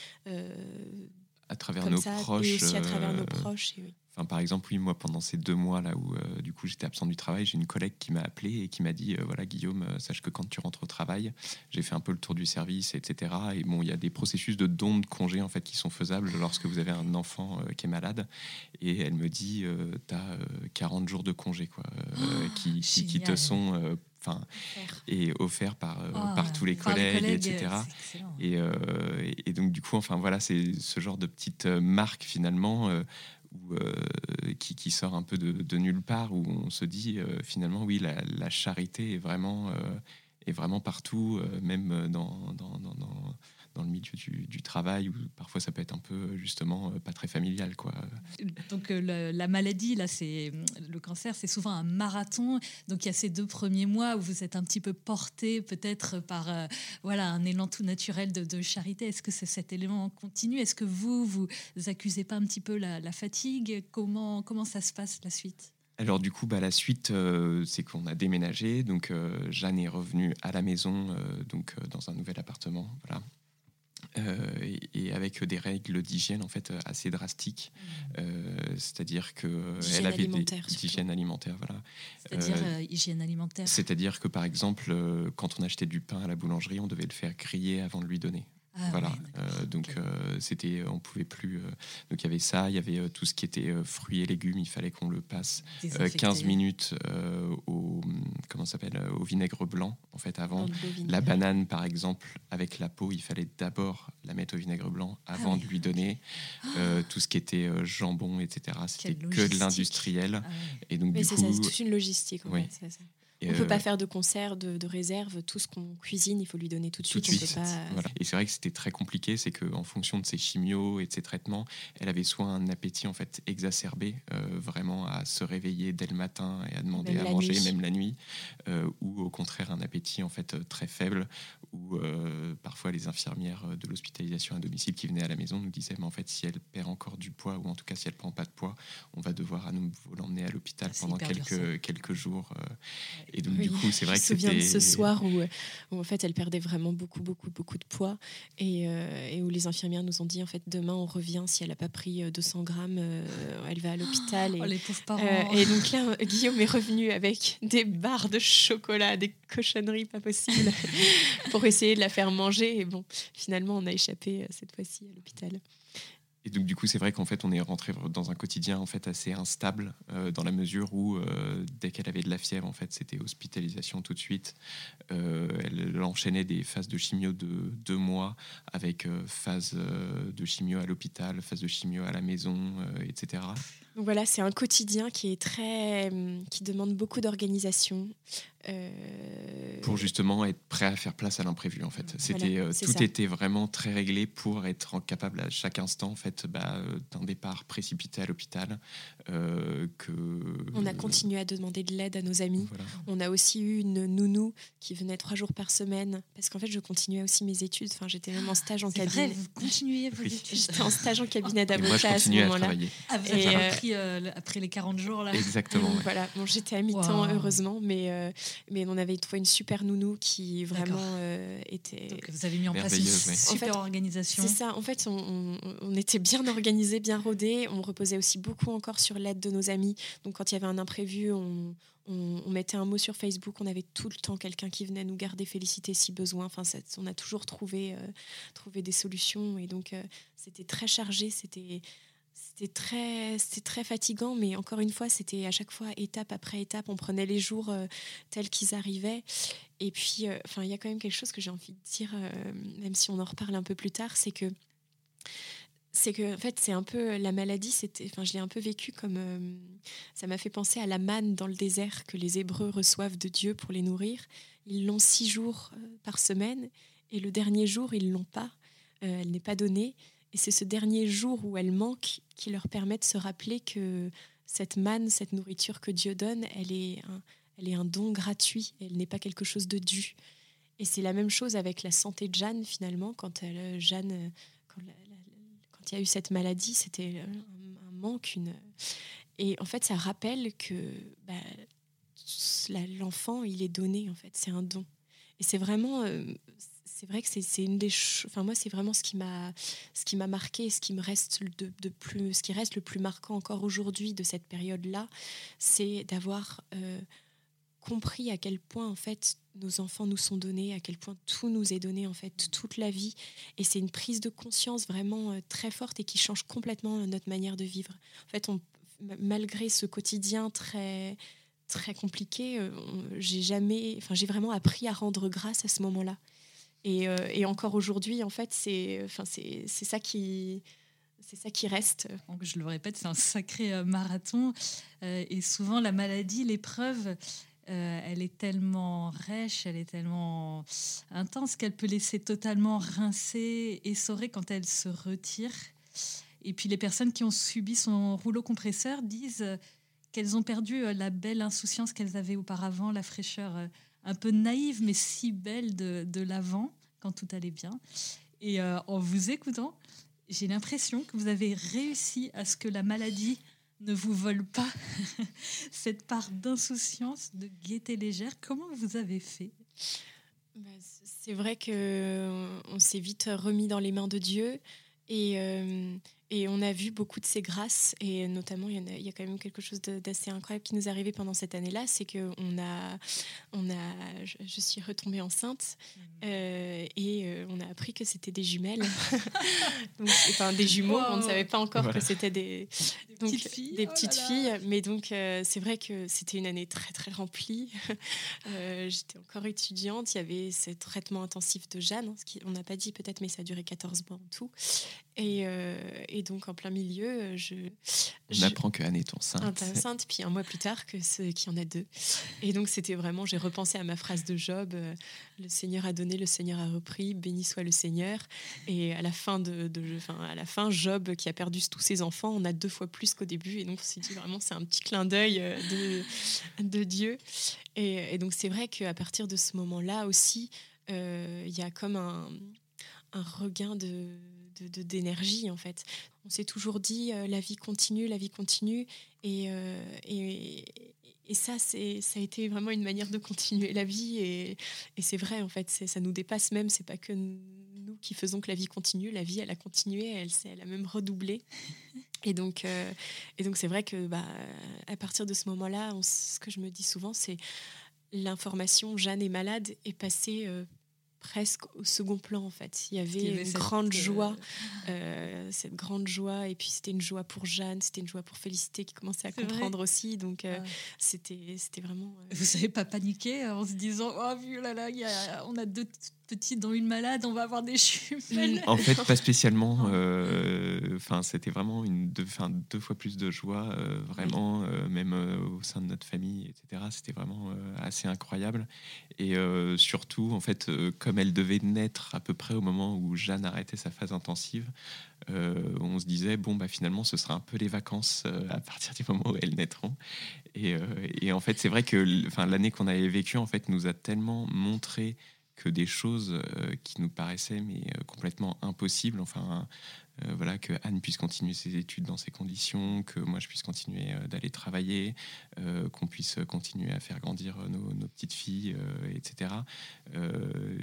À travers nos proches. Et aussi à travers nos proches. Et oui par exemple, oui, moi, pendant ces deux mois là où euh, du coup j'étais absent du travail, j'ai une collègue qui m'a appelé et qui m'a dit euh, voilà, Guillaume, euh, sache que quand tu rentres au travail, j'ai fait un peu le tour du service, etc. Et bon, il y a des processus de don de congé en fait qui sont faisables lorsque vous avez un enfant qui est malade. Et elle me dit tu as 40 jours de congé quoi, oh, qui, qui, te sont enfin et offert par, oh, par tous les collègues, etc. Et, et, donc du coup, enfin voilà, c'est ce genre de petite marque finalement euh, qui, qui, sort un peu de, nulle part, où on se dit euh, finalement, oui, la, charité est vraiment, euh, est vraiment partout, même dans, dans, dans, dans le milieu du, travail où parfois ça peut être un peu justement pas très familial quoi. Donc la maladie là c'est le cancer c'est souvent un marathon donc il y a ces deux premiers mois où vous êtes un petit peu porté peut-être par voilà un élan tout naturel de, charité est-ce que c'est cet élément continu? Est-ce que vous vous accusez pas un petit peu la, la fatigue? Comment comment ça se passe la suite? Alors du coup, bah, la suite, euh, c'est qu'on a déménagé. Donc euh, Jeanne est revenue à la maison, euh, donc dans un nouvel appartement. Voilà. Et, avec des règles d'hygiène en fait assez drastiques, mmh. c'est-à-dire que elle avait des d'hygiène alimentaire, voilà. C'est-à-dire hygiène alimentaire. C'est-à-dire que par exemple, quand on achetait du pain à la boulangerie, on devait le faire griller avant de lui donner. Ah voilà. Euh, donc euh, c'était, on pouvait plus. Euh, donc il y avait ça, il y avait tout ce qui était fruits et légumes. Il fallait qu'on le passe 15 minutes au comment s'appelle au vinaigre blanc en fait avant. La banane par exemple avec la peau, il fallait d'abord la mettre au vinaigre blanc ah avant de lui donner. Ah. tout ce qui était jambon, etc. C'était que de l'industriel. Et donc du coup, c'est une logistique. En fait, on ne peut pas faire de concert, de, réserve. Tout ce qu'on cuisine, il faut lui donner tout de suite. Et c'est vrai que c'était très compliqué. C'est qu'en fonction de ses chimios et de ses traitements, elle avait soit un appétit en fait exacerbé, vraiment à se réveiller dès le matin et à demander à manger, même la nuit, ou au contraire un appétit en fait très faible, où parfois les infirmières de l'hospitalisation à domicile qui venaient à la maison nous disaient mais en fait si elle perd encore du poids ou en tout cas si elle prend pas de poids, on va devoir à nouveau l'emmener à l'hôpital pendant quelques, quelques jours. Euh. Et donc du coup c'est vrai que c'était... Je me souviens de ce soir où, où, en fait elle perdait vraiment beaucoup beaucoup beaucoup de poids et, euh, et, où les infirmières nous ont dit en fait demain on revient si elle n'a pas pris 200 euh, grammes, elle va à [gasps] l'hôpital. Et, oh, les pauvres parents. et donc là Guillaume est revenu avec des barres de chocolat, des cochonneries pas possibles [laughs] pour essayer de la faire manger et bon finalement on a échappé cette fois-ci à l'hôpital. Et donc du coup, c'est vrai qu'en fait, on est rentré dans un quotidien en fait assez instable euh, dans la mesure où euh, dès qu'elle avait de la fièvre, en fait, c'était hospitalisation tout de suite. Euh, elle enchaînait des phases de chimio de deux mois avec phase de chimio à l'hôpital, phase de chimio à la maison, etc. Donc voilà, c'est un quotidien qui est très, qui demande beaucoup d'organisation. Euh, pour justement être prêt à faire place à l'imprévu, en fait. C'était euh, tout était vraiment très réglé pour être capable à chaque instant, en fait, bah, euh, d'un départ précipité à l'hôpital. que on a continué à demander de l'aide à nos amis. On a aussi eu une nounou qui venait trois jours par semaine, parce qu'en fait, je continuais aussi mes études. Enfin, j'étais même en stage en cabinet. Vrai, vous continuez vos études. J'étais en stage en [laughs] cabinet d'avocat à ce moment-là. Ah, repris après les 40 jours là. Exactement. Voilà, bon, j'étais à mi-temps heureusement, mais mais on avait trouvé une super nounou qui vraiment euh, était. Donc vous avez mis en place une super organisation. C'est ça. En fait, on, on, était bien organisé, bien rodé. On reposait aussi beaucoup encore sur l'aide de nos amis. Donc quand il y avait un imprévu, on, on, mettait un mot sur Facebook, on avait tout le temps quelqu'un qui venait nous garder féliciter si besoin. Enfin, on a toujours trouvé, euh, trouvé des solutions et donc euh, c'était très chargé. C'était c'était très, très fatigant, mais encore une fois, c'était à chaque fois étape après étape. On prenait les jours euh, tels qu'ils arrivaient. Et puis, euh, il y a quand même quelque chose que j'ai envie de dire, euh, même si on en reparle un peu plus tard, c'est que c'est que en fait c'est un peu la maladie c'était enfin je l'ai un peu vécu comme ça m'a fait penser à la manne dans le désert que les hébreux reçoivent de Dieu pour les nourrir ils l'ont six jours par semaine et le dernier jour ils l'ont pas elle n'est pas donnée et c'est ce dernier jour où elle manque qui leur permet de se rappeler que cette manne, cette nourriture que Dieu donne, elle est un, elle est un don gratuit, elle n'est pas quelque chose de dû. Et c'est la même chose avec la santé de Jeanne, finalement, quand elle, Jeanne, quand, il y a eu cette maladie, c'était un, manque. Et en fait, ça rappelle que bah, l'enfant, il est donné, en fait, c'est un don. Et c'est vraiment, euh, c'est vrai que c'est une des enfin moi c'est vraiment ce qui m'a ce qui m'a marqué ce qui me reste de, plus ce qui reste le plus marquant encore aujourd'hui de cette période là c'est d'avoir euh, compris à quel point en fait nos enfants nous sont donnés à quel point tout nous est donné en fait toute la vie. Et c'est une prise de conscience vraiment euh, très forte et qui change complètement notre manière de vivre. En fait malgré ce quotidien très très compliqué euh, j'ai jamais enfin j'ai vraiment appris à rendre grâce à ce moment là et, euh, et encore aujourd'hui, en fait, c'est enfin, ça qui c'est ça qui reste. Je le répète, c'est un sacré euh, marathon. Euh, et souvent, la maladie, l'épreuve, elle est tellement rêche, elle est tellement intense qu'elle peut laisser totalement rincer, essorer quand elle se retire. Et puis, les personnes qui ont subi son rouleau compresseur disent qu'elles ont perdu la belle insouciance qu'elles avaient auparavant, la fraîcheur un peu naïve, mais si belle de, l'avant, quand tout allait bien. Et euh, en vous écoutant, j'ai l'impression que vous avez réussi à ce que la maladie ne vous vole pas [laughs] cette part d'insouciance, de gaieté légère. Comment vous avez fait? Bah, C'est vrai que on s'est vite remis dans les mains de Dieu et euh, et on a vu beaucoup de ces grâces, et notamment, il y, a, il y a quand même quelque chose d'assez incroyable qui nous est arrivé pendant cette année-là, c'est que on a, on a, je, suis retombée enceinte, mmh. euh, et euh, on a appris que c'était des jumelles, [laughs] [laughs] donc, enfin des jumeaux, on ne savait pas encore que c'était des, des donc, petites filles. Des oh filles. Mais donc, euh, c'est vrai que c'était une année très, très remplie. [laughs] J'étais encore étudiante, il y avait ce traitement intensif de Jeanne, ce qui, on n'a pas dit peut-être, mais ça a duré 14 mois en tout. Et, et et donc, en plein milieu, je, On apprend que Anne est enceinte. enceinte, puis un mois plus tard que qu'il y en a deux. Et donc c'était vraiment, j'ai repensé à ma phrase de Job euh, le Seigneur a donné, le Seigneur a repris, béni soit le Seigneur. Et à la fin de, à la fin, Job qui a perdu tous ses enfants, on a deux fois plus qu'au début. Et donc on s'est dit vraiment, c'est un petit clin d'œil euh, de, de Dieu. Et, donc c'est vrai qu'à partir de ce moment-là aussi, euh, il y a comme un, un regain de d'énergie en fait. On s'est toujours dit euh, la vie continue, la vie continue. Et, euh, et, et, ça c'est ça a été vraiment une manière de continuer la vie. Et, et c'est vrai en fait ça nous dépasse même. C'est pas que nous qui faisons que la vie continue. La vie elle a continué. Elle elle a même redoublé. Et donc euh, et donc c'est vrai que bah, à partir de ce moment-là ce que je me dis souvent c'est l'information Jeanne est malade est passée presque au second plan en fait. Il y avait, une grande euh, joie, euh, cette grande joie, et puis c'était une joie pour Jeanne, c'était une joie pour Félicité qui commençait à comprendre aussi, donc euh, c'était c'était vraiment. Vous savez pas paniquer en se disant oh vu là là, y a, on a deux petite dans une malade, on va avoir des jumelles. En fait, pas spécialement. Euh, enfin, c'était vraiment une deux, deux fois plus de joie, euh, vraiment, euh, même au sein de notre famille, etc. C'était vraiment assez incroyable. Et surtout, en fait, comme elle devait naître à peu près au moment où Jeanne arrêtait sa phase intensive, on se disait bon bah finalement ce sera un peu les vacances à partir du moment où elles naîtront et, et en fait c'est vrai que enfin l'année qu'on avait vécue en fait nous a tellement montré que des choses euh, qui nous paraissaient mais euh, complètement impossibles. Enfin, euh, voilà, que Anne puisse continuer ses études dans ces conditions, que moi je puisse continuer d'aller travailler, qu'on puisse continuer à faire grandir nos, petites filles, etc.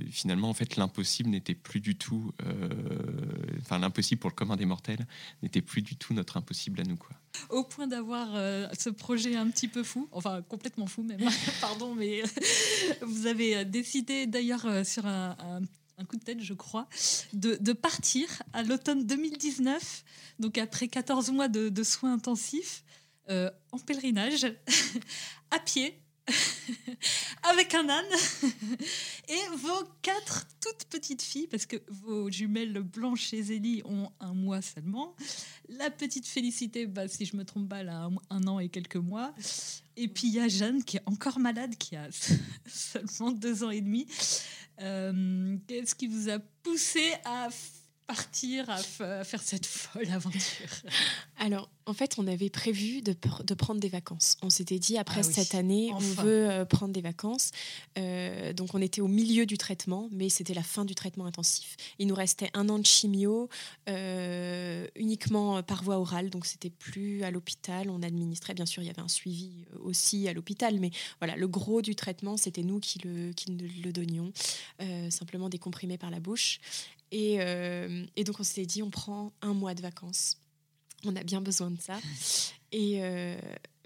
finalement, en fait, l'impossible n'était plus du tout, enfin l'impossible pour le commun des mortels n'était plus du tout notre impossible à nous, quoi au point d'avoir euh, ce projet un petit peu fou, enfin complètement fou même, [laughs] pardon, mais [laughs] vous avez euh, décidé d'ailleurs euh, sur un, coup de tête, je crois, de, partir à l'automne 2019, donc après 14 mois de, soins intensifs, en pèlerinage, [laughs] à pied, [laughs] avec un âne [laughs] et vos quatre toutes petites filles, parce que vos jumelles Blanche et Zélie ont un mois seulement. La petite Félicité, bah, si je me trompe pas, elle a un, an et quelques mois. Et puis il y a Jeanne qui est encore malade, qui a seulement deux ans et demi. Euh, qu'est-ce qui vous a poussé à partir à, faire cette folle aventure? En fait, on avait prévu de, de prendre des vacances. On s'était dit, après ah cette année, on veut euh, prendre des vacances. Euh, donc, on était au milieu du traitement, mais c'était la fin du traitement intensif. Il nous restait un an de chimio, euh, uniquement par voie orale. Donc, c'était plus à l'hôpital. On administrait, bien sûr, il y avait un suivi aussi à l'hôpital. Mais voilà, le gros du traitement, c'était nous qui le, qui le donnions. simplement des comprimés par la bouche. Euh, et, donc on s'était dit, on prend un mois de vacances. On a bien besoin de ça. Et euh,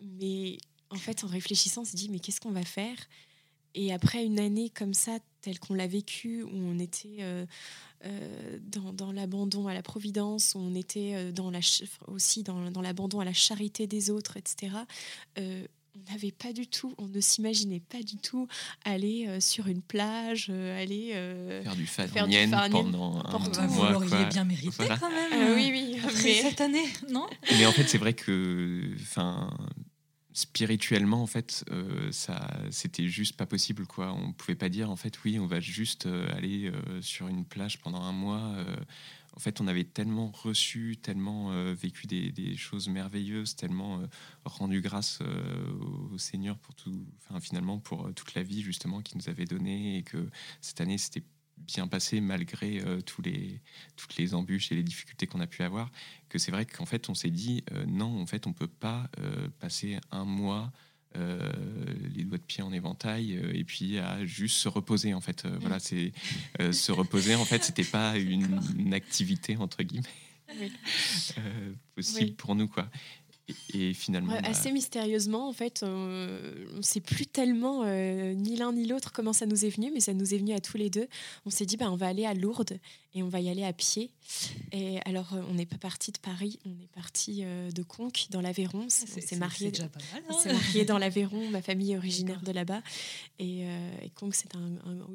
mais en fait, en réfléchissant, on s'est dit, mais qu'est-ce qu'on va faire? Et après une année comme ça, telle qu'on l'a vécue, où on était euh, dans, l'abandon à la providence, où on était dans la, aussi dans, dans l'abandon à la charité des autres, etc on n'avait pas du tout, on ne s'imaginait pas du tout aller euh, sur une plage, euh, aller euh, faire du farnienne pendant un mois. Vous l'auriez bien mérité quand même. oui, oui. Après cette année, non? Mais en fait, c'est vrai que, enfin, spirituellement, en fait, ça, c'était juste pas possible, quoi. On pouvait pas dire, en fait, oui, on va juste aller sur une plage pendant un mois en fait, on avait tellement reçu, tellement euh, vécu des, choses merveilleuses, tellement euh, rendu grâce euh, au Seigneur pour tout, finalement pour toute la vie justement qu'il nous avait donnée et que cette année c'était bien passé malgré tous les, toutes les embûches et les difficultés qu'on a pu avoir. Que c'est vrai qu'en fait, on s'est dit non, en fait, on peut pas passer un mois euh, les doigts de pied en éventail euh, et puis à juste se reposer en fait. Euh, voilà, mm. c'est se reposer en fait, c'était pas [laughs] une, activité entre guillemets [laughs] possible pour nous quoi. Et, finalement, bah assez mystérieusement, en fait, on ne sait plus tellement ni l'un ni l'autre comment ça nous est venu, mais ça nous est venu à tous les deux. On s'est dit, bah, on va aller à Lourdes et on va y aller à pied. Et alors, euh, on n'est pas parti de Paris, on est parti euh, de Conques, dans l'Aveyron. On s'est marié, marié dans l'Aveyron. Ma famille est originaire de là-bas. Et, euh, et Conques, c'est un,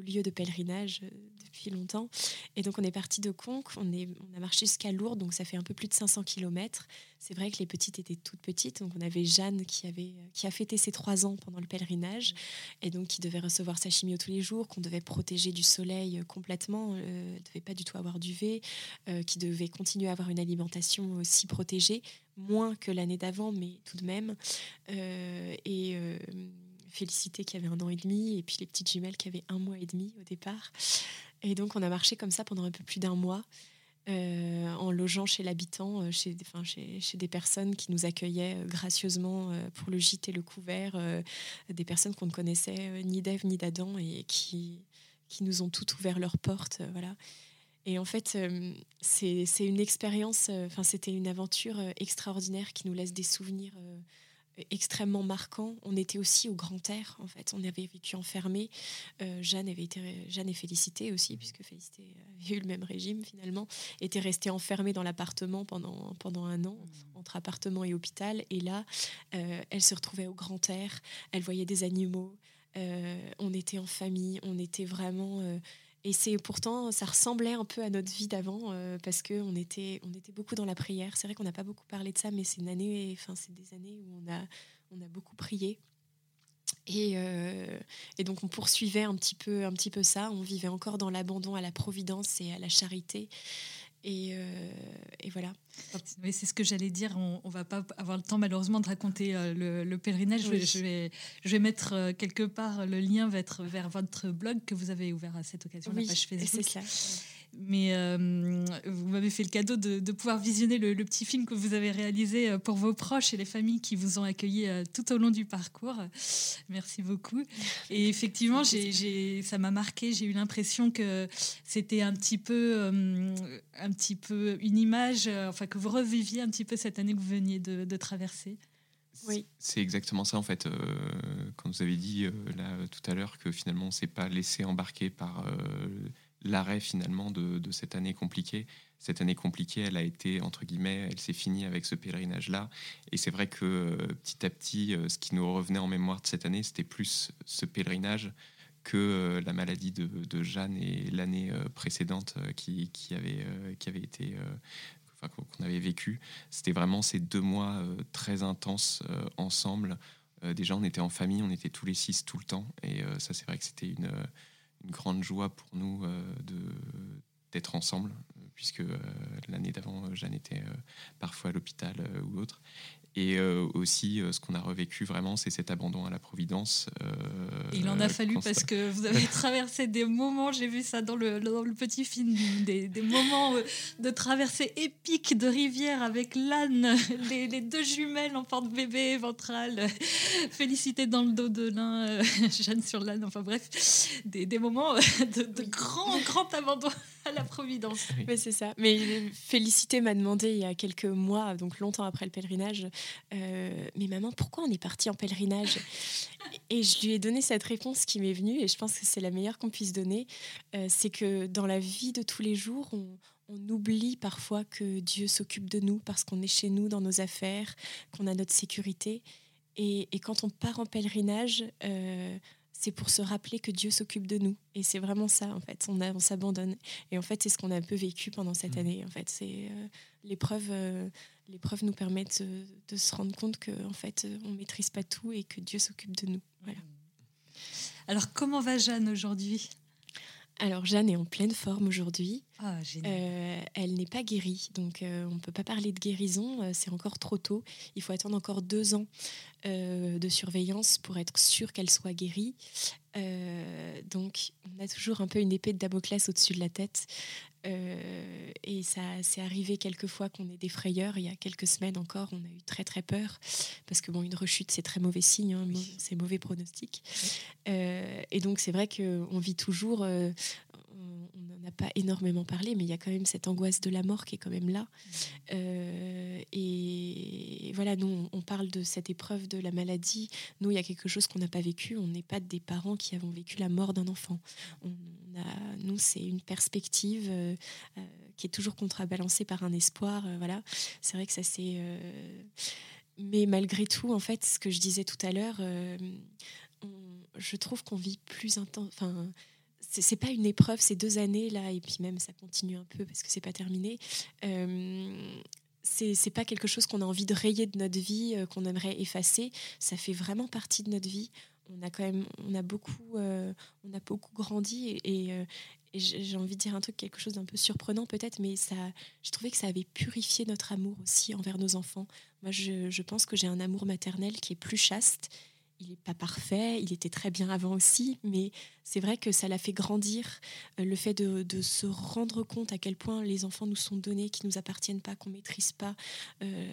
lieu de pèlerinage euh, depuis longtemps. Et donc, on est parti de Conques. On, est, on a marché jusqu'à Lourdes, donc ça fait un peu plus de 500 km. C'est vrai que les petites étaient toutes petites. Donc, on avait Jeanne qui, avait, qui a fêté ses trois ans pendant le pèlerinage et donc qui devait recevoir sa chimio tous les jours, qu'on devait protéger du soleil complètement. Euh, devait pas du avoir d'UV, euh, qui devait continuer à avoir une alimentation aussi protégée, moins que l'année d'avant, mais tout de même. Euh, et euh, Félicité qui avait un an et demi, et puis les petites jumelles qui avaient un mois et demi au départ. Et donc on a marché comme ça pendant un peu plus d'un mois. euh, en logeant chez l'habitant, chez, enfin, chez, chez des personnes qui nous accueillaient gracieusement pour le gîte et le couvert, des personnes qu'on ne connaissait ni d'Ève ni d'Adam et qui, qui nous ont toutes ouvert leurs portes. voilà. Et en fait, euh, c'est une expérience, euh, enfin, c'était une aventure euh, extraordinaire qui nous laisse des souvenirs extrêmement marquants. On était aussi au grand air, en fait. On avait vécu enfermés. Euh, Jeanne avait été, Jeanne et Félicité aussi, puisque Félicité avait eu le même régime finalement, était restée enfermée dans l'appartement pendant, pendant un an, entre appartement et hôpital. Et là, euh, elle se retrouvait au grand air, elle voyait des animaux. euh, on était en famille, on était vraiment et c'est pourtant, ça ressemblait un peu à notre vie d'avant euh, parce que on était, on était beaucoup dans la prière. C'est vrai qu'on n'a pas beaucoup parlé de ça, mais c'est une année, enfin c'est des années où on a, on a beaucoup prié. Et, euh, et donc on poursuivait un petit peu, un petit peu ça. On vivait encore dans l'abandon à la providence et à la charité. Et, euh, et voilà. C'est ce que j'allais dire. On, on va pas avoir le temps malheureusement de raconter euh, le, le pèlerinage. Je, vais, Oui. je, vais, je vais mettre euh, quelque part le lien vers, vers votre blog que vous avez ouvert à cette occasion, Oui, la page et c'est Facebook. ça. Mais euh, vous m'avez fait le cadeau de, de pouvoir visionner le, le petit film que vous avez réalisé euh, pour vos proches et les familles qui vous ont accueillis euh, tout au long du parcours. Merci beaucoup. Et effectivement, j'ai, j'ai- ça m'a marqué. J'ai eu l'impression que c'était un petit peu, un petit peu une image, enfin que vous reviviez un petit peu cette année que vous veniez de, de traverser. Oui. C'est exactement ça en fait. Euh, quand vous avez dit euh, là tout à l'heure que finalement on s'est pas laissé embarquer par euh, l'arrêt finalement de, cette année compliquée. Cette année compliquée, elle a été entre guillemets, elle s'est finie avec ce pèlerinage là. Et c'est vrai que euh, petit à petit, euh, ce qui nous revenait en mémoire de cette année, c'était plus ce pèlerinage que euh, la maladie de, Jeanne et l'année précédente qui, avait, été qu'on avait vécu. C'était vraiment ces deux mois très intenses ensemble. Déjà, on était en famille, on était tous les six tout le temps. Et ça, c'est vrai que c'était une, grande joie pour nous euh, de- d'être ensemble, puisque euh, l'année d'avant, euh, Jeanne était parfois à l'hôpital ou autre. Et euh, aussi, euh, ce qu'on a revécu vraiment, c'est cet abandon à la Providence. euh, il en a euh, fallu constat. parce que vous avez [laughs] traversé des moments, j'ai vu ça dans le, dans le petit film, des, des moments de traversée épique de rivière avec l'âne, [laughs] les, les deux jumelles en porte-bébé ventrale, [laughs] Félicité dans le dos de l'un, euh, Jeanne sur l'âne, enfin bref, des, des moments de, de grand, grand abandon à la Providence. Mais c'est ça. Mais Félicité m'a demandé il y a quelques mois, donc longtemps après le pèlerinage, euh, mais maman, pourquoi on est parti en pèlerinage? Et je lui ai donné cette réponse qui m'est venue, et je pense que c'est la meilleure qu'on puisse donner. Euh, c'est que dans la vie de tous les jours, on, on oublie parfois que Dieu s'occupe de nous parce qu'on est chez nous dans nos affaires, qu'on a notre sécurité. Et, et quand on part en pèlerinage, euh, c'est pour se rappeler que Dieu s'occupe de nous. Et c'est vraiment ça, en fait. On, a- on s'abandonne. Et en fait, c'est ce qu'on a un peu vécu pendant cette Mhm. année. En fait, c'est euh, l'épreuve. euh, l'épreuve nous permet de, de se rendre compte que en fait, on maîtrise pas tout et que Dieu s'occupe de nous. Voilà. Alors comment va Jeanne aujourd'hui? Alors Jeanne est en pleine forme aujourd'hui. Ah. Euh, elle n'est pas guérie, donc euh, on ne peut pas parler de guérison. euh, c'est encore trop tôt. Il faut attendre encore deux ans de surveillance pour être sûr qu'elle soit guérie. Donc on a toujours un peu une épée de Damoclès au-dessus de la tête. Et ça c'est arrivé quelques fois qu'on ait des frayeurs. Il y a quelques semaines encore, on a eu très très peur parce que bon, une rechute c'est très mauvais signe, hein, Oui. c'est mauvais pronostic. Et donc c'est vrai qu'on vit toujours. On n'en a pas énormément parlé, mais il y a quand même cette angoisse de la mort qui est quand même là. Euh, et voilà, nous, on parle de cette épreuve de la maladie. Nous, il y a quelque chose qu'on n'a pas vécu. On n'est pas des parents qui avons vécu la mort d'un enfant. On a, nous, c'est une perspective euh, euh, qui est toujours contrabalancée par un espoir. voilà, c'est vrai que ça c'est. mais malgré tout, en fait, ce que je disais tout à l'heure, je trouve qu'on vit plus intense. C'est pas une épreuve ces deux années là et puis même ça continue un peu parce que c'est pas terminé. Euh, c'est pas quelque chose qu'on a envie de rayer de notre vie euh, qu'on aimerait effacer. Ça fait vraiment partie de notre vie. On a quand même on a beaucoup euh, on a beaucoup grandi et, j'ai envie de dire un truc quelque chose d'un peu surprenant peut-être mais ça je trouvais que ça avait purifié notre amour aussi envers nos enfants. Moi je pense que j'ai un amour maternel qui est plus chaste il n'est pas parfait, il était très bien avant aussi, mais c'est vrai que ça l'a fait grandir, euh, le fait de, se rendre compte à quel point les enfants nous sont donnés, qui ne nous appartiennent pas, qu'on ne maîtrise pas. Euh,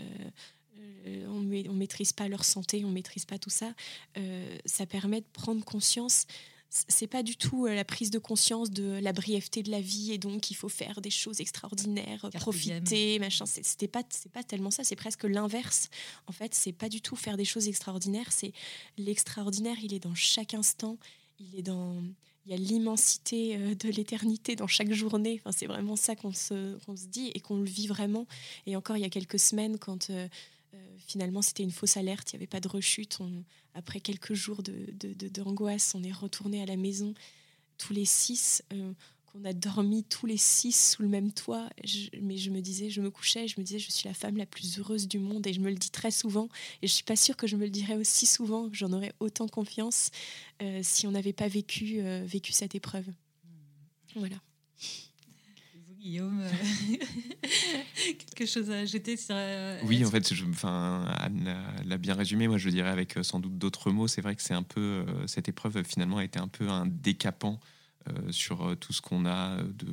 euh, on ne maîtrise pas leur santé, on ne maîtrise pas tout ça. ça permet de prendre conscience c'est pas du tout la prise de conscience de la brièveté de la vie et donc il faut faire des choses extraordinaires, profiter, machin. C'était pas, c'est pas tellement ça. C'est presque l'inverse. En fait, c'est pas du tout faire des choses extraordinaires. C'est l'extraordinaire. Il est dans chaque instant. Il est dans il y a l'immensité de l'éternité dans chaque journée. Enfin, c'est vraiment ça qu'on se, se, dit et qu'on le vit vraiment. Et encore, il y a quelques semaines, quand finalement c'était une fausse alerte, il n'y avait pas de rechute. après quelques jours d'angoisse, de, on est retourné à la maison tous les six, euh, qu'on a dormi tous les six sous le même toit. mais je me disais, je me couchais, je me disais, je suis la femme la plus heureuse du monde et je me le dis très souvent. Et je suis pas sûre que je me le dirais aussi souvent, que j'en aurais autant confiance euh, si on n'avait pas vécu, euh, vécu cette épreuve. Voilà. Guillaume, euh, [laughs] quelque chose à ajouter sur. Euh, oui, en fait, je, enfin, Anne l'a bien résumé. Moi, je dirais avec euh, sans doute d'autres mots. C'est vrai que c'est un peu cette épreuve finalement a été un peu un décapant sur tout ce qu'on a de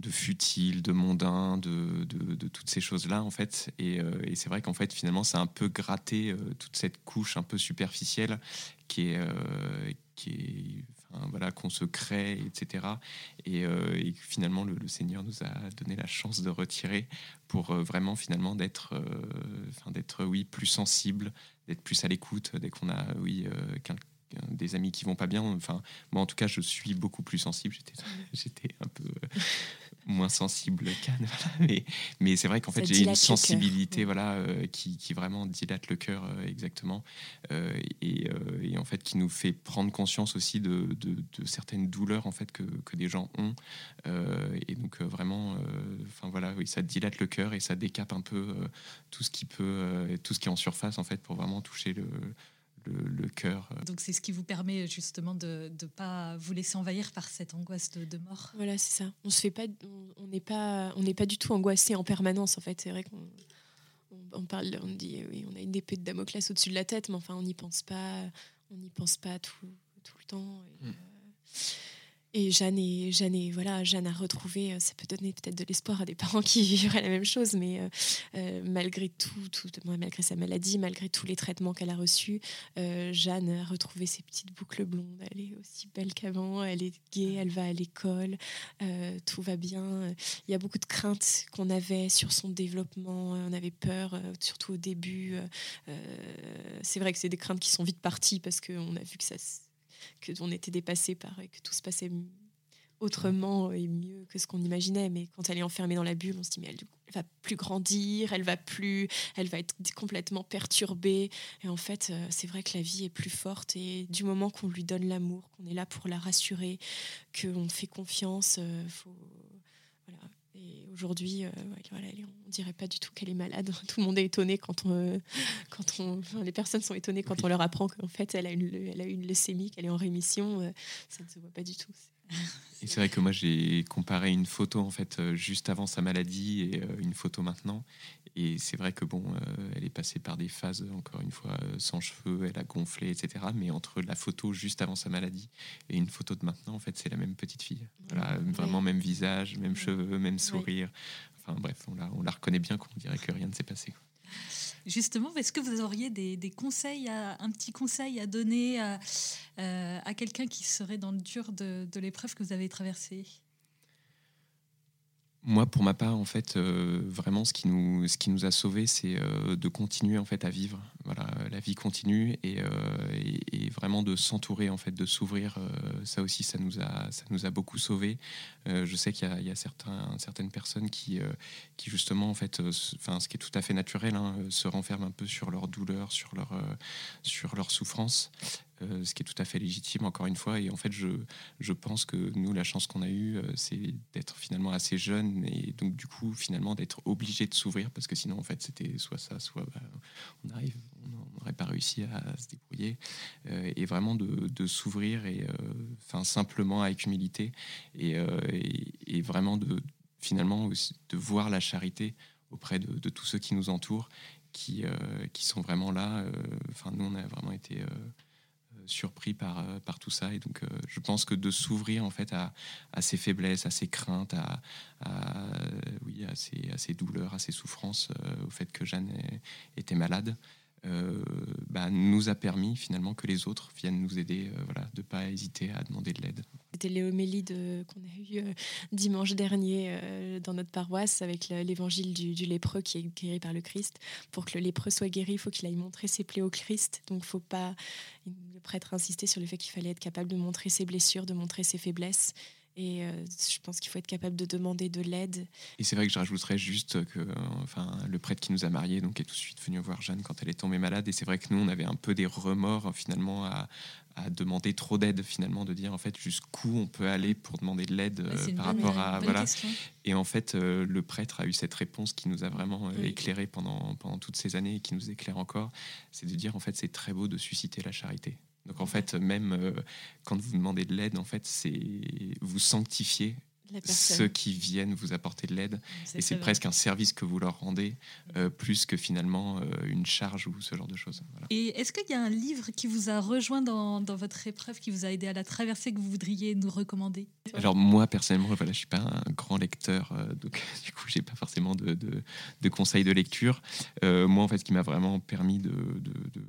de futile, de mondain, de, de, toutes ces choses-là, en fait. Et, et c'est vrai qu'en fait, finalement, c'est un peu gratté toute cette couche un peu superficielle qui est, qui est voilà, qu'on se crée, etc. Euh, et, finalement, le, Seigneur nous a donné la chance de retirer pour euh, vraiment finalement d'être, euh, d'être oui plus sensible, d'être plus à l'écoute dès qu'on a oui des amis qui vont pas bien. Enfin, moi en tout cas, je suis beaucoup plus sensible. J'étais, [laughs] j'étais un peu moins sensible [laughs] qu'Anne. Mais, mais c'est vrai qu'en fait, j'ai une sensibilité voilà, euh, qui, qui, vraiment dilate le cœur, euh, exactement. Euh, et, et, en fait, qui nous fait prendre conscience aussi de, de, certaines douleurs en fait, que, que des gens ont. et donc, vraiment, enfin voilà, oui, ça dilate le cœur et ça décape un peu tout, ce qui peut, tout ce qui est en surface, en fait, pour vraiment toucher le le, cœur. Donc c'est ce qui vous permet justement de ne pas vous laisser envahir par cette angoisse de, mort. Voilà, c'est ça. On se fait pas, on n'est pas, on n'est pas du tout angoissé en permanence. En fait, c'est vrai qu'on on, parle, on dit oui, on a une épée de Damoclès au-dessus de la tête, mais enfin on n'y pense pas, on n'y pense pas tout, tout le temps. Et, hmm. Et Jeanne, Jeanne, voilà, Jeanne a retrouvé, euh, ça peut donner peut-être de l'espoir à des [laughs] parents qui vivraient la même chose, mais euh, euh, malgré tout, tout, malgré sa maladie, malgré tous les traitements qu'elle a reçus, Jeanne a retrouvé ses petites boucles blondes. Elle est aussi belle qu'avant, elle est gaie, elle va à l'école, tout va bien. Il y a beaucoup de craintes qu'on avait sur son développement, on avait peur, surtout au début. c'est vrai que c'est des craintes qui sont vite parties parce qu'on a vu que ça que on était dépassé par que tout se passait autrement et mieux que ce qu'on imaginait. Mais quand elle est enfermée dans la bulle, on se dit mais elle, va plus grandir, elle va plus, elle va être complètement perturbée. Et en fait, euh, c'est vrai que la vie est plus forte et du moment qu'on lui donne l'amour, qu'on est là pour la rassurer, qu'on fait confiance, euh, faut et aujourd'hui, euh, voilà, on dirait pas du tout qu'elle est malade. [laughs] Tout le monde est étonné quand on, quand on, les personnes sont étonnées quand on leur apprend qu'en fait elle a une, elle a une leucémie, qu'elle est en rémission. Euh, ça ne se voit pas du tout. Et c'est vrai que moi j'ai comparé une photo en fait euh, juste avant sa maladie et une photo maintenant. Et c'est vrai que bon, euh, elle est passée par des phases, encore une fois, euh, sans cheveux, elle a gonflé, etc. Mais entre la photo juste avant sa maladie et une photo de maintenant, en fait, c'est la même petite fille. Voilà, vraiment même visage, même cheveux, même sourire. Enfin bref, on la, on la reconnaît bien, qu'on dirait que rien ne s'est passé. Justement, est-ce que vous auriez des, conseils, un petit conseil à donner à, euh, à quelqu'un qui serait dans le dur de l'épreuve que vous avez traversée? Moi, pour ma part, en fait, euh, vraiment, ce qui nous, ce qui nous a sauvés, c'est euh, de continuer en fait à vivre. Voilà, la vie continue et, euh, vraiment de s'entourer, en fait, de s'ouvrir. ça aussi, ça nous a, ça nous a beaucoup sauvés. je sais qu'il y, a, certaines personnes qui, qui justement, en fait, enfin, ce qui est tout à fait naturel, hein, se renferment un peu sur leur douleur, sur leur, sur leur souffrance. Euh, ce qui est tout à fait légitime, encore une fois. Et en fait, je, je pense que nous, la chance qu'on a eue, euh, c'est d'être finalement assez jeune et donc, du coup, finalement, d'être obligé de s'ouvrir parce que sinon, en fait, c'était soit ça, soit bah, on arrive, on n'aurait pas réussi à se débrouiller. Euh, et vraiment de, de s'ouvrir et enfin simplement avec humilité et, et, vraiment de finalement de voir la charité auprès de, de tous ceux qui nous entourent, qui, qui sont vraiment là. Enfin, nous, on a vraiment été surpris par, euh, par tout ça. Et donc, euh, je pense que de s'ouvrir en fait à, à, ses faiblesses, à ses craintes, à, oui, à, ses, à ses douleurs, à ses souffrances, euh, au fait que Jeanne était malade, euh, bah, nous a permis finalement que les autres viennent nous aider, euh, voilà, de ne pas hésiter à demander de l'aide. C'était Léomélie qu'on a eu euh, dimanche dernier dans notre paroisse avec l'évangile du, du, lépreux qui est guéri par le Christ. Pour que le lépreux soit guéri, il faut qu'il aille montrer ses plaies au Christ. Donc faut pas, le prêtre insistait sur le fait qu'il fallait être capable de montrer ses blessures, de montrer ses faiblesses. Et euh, je pense qu'il faut être capable de demander de l'aide. Et c'est vrai que je rajouterais juste que enfin, le prêtre qui nous a mariés donc, est tout de suite venu voir Jeanne quand elle est tombée malade. Et c'est vrai que nous, on avait un peu des remords finalement à, à demander trop d'aide finalement de dire en fait jusqu'où on peut aller pour demander de l'aide euh, par rapport à voilà. et en fait euh, le prêtre a eu cette réponse qui nous a vraiment éclairé pendant pendant toutes ces années et qui nous éclaire encore. C'est de dire en fait c'est très beau de susciter la charité donc en fait, même euh, quand vous demandez de l'aide, en fait, c'est vous sanctifiez ceux qui viennent vous apporter de l'aide. Et c'est presque un service que vous leur rendez, euh, plus que finalement euh, une charge ou ce genre de choses. Et est-ce qu'il y a un livre qui vous a rejoint dans, dans, votre épreuve, qui vous a aidé à la traverser, que vous voudriez nous recommander? Alors moi, personnellement, voilà, je ne suis pas un grand lecteur, donc [laughs] du coup, je n'ai pas forcément de, de, de, conseils de lecture. moi, en fait, ce qui m'a vraiment permis de, de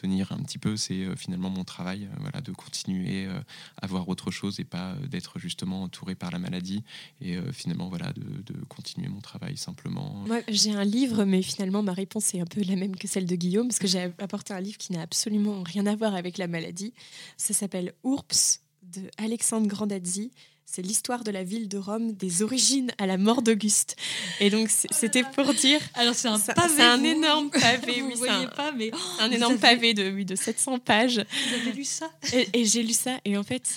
tenir un petit peu, c'est euh, finalement mon travail, euh, voilà, de continuer euh, à voir autre chose et pas d'être justement entouré par la maladie et finalement voilà de, continuer mon travail simplement. J'ai un livre, mais finalement ma réponse est un peu la même que celle de Guillaume parce que j'ai apporté un livre qui n'a absolument rien à voir avec la maladie. Ça s'appelle Ourps de Alexandre Grandazzi c'est l'histoire de la ville de Rome, des origines à la mort d'Auguste. Et donc, c'était pour dire. [laughs] Alors, c'est un pavé. C'est un énorme [laughs] pavé, oui. voyez pas, mais. un énorme pavé de, oui, de 700 pages. Vous avez lu ça? Et, et j'ai lu ça. Et en fait,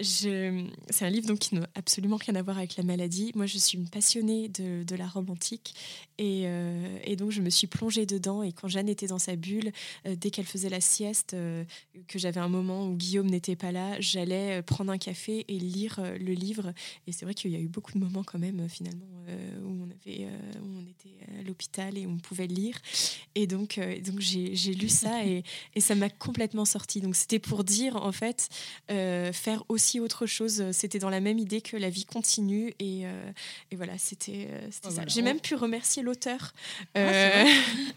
c'est un livre donc, qui n'a absolument rien à voir avec la maladie. Moi, je suis une passionnée de, de la Rome antique et, euh, et, donc je me suis plongée dedans. Et quand Jeanne était dans sa bulle, euh, dès qu'elle faisait la sieste, euh, que j'avais un moment où Guillaume n'était pas là, j'allais prendre un café et lire le livre. Et c'est vrai qu'il y a eu beaucoup de moments quand même finalement où on avait, où on était à l'hôpital et on pouvait lire. Et donc, donc j'ai lu ça et, et ça m'a complètement sorti. Donc c'était pour dire en fait faire aussi autre chose. C'était dans la même idée que la vie continue. Et, euh, et voilà, c'était euh, oh, ça. J'ai même pu remercier l'auteur. Ah, euh,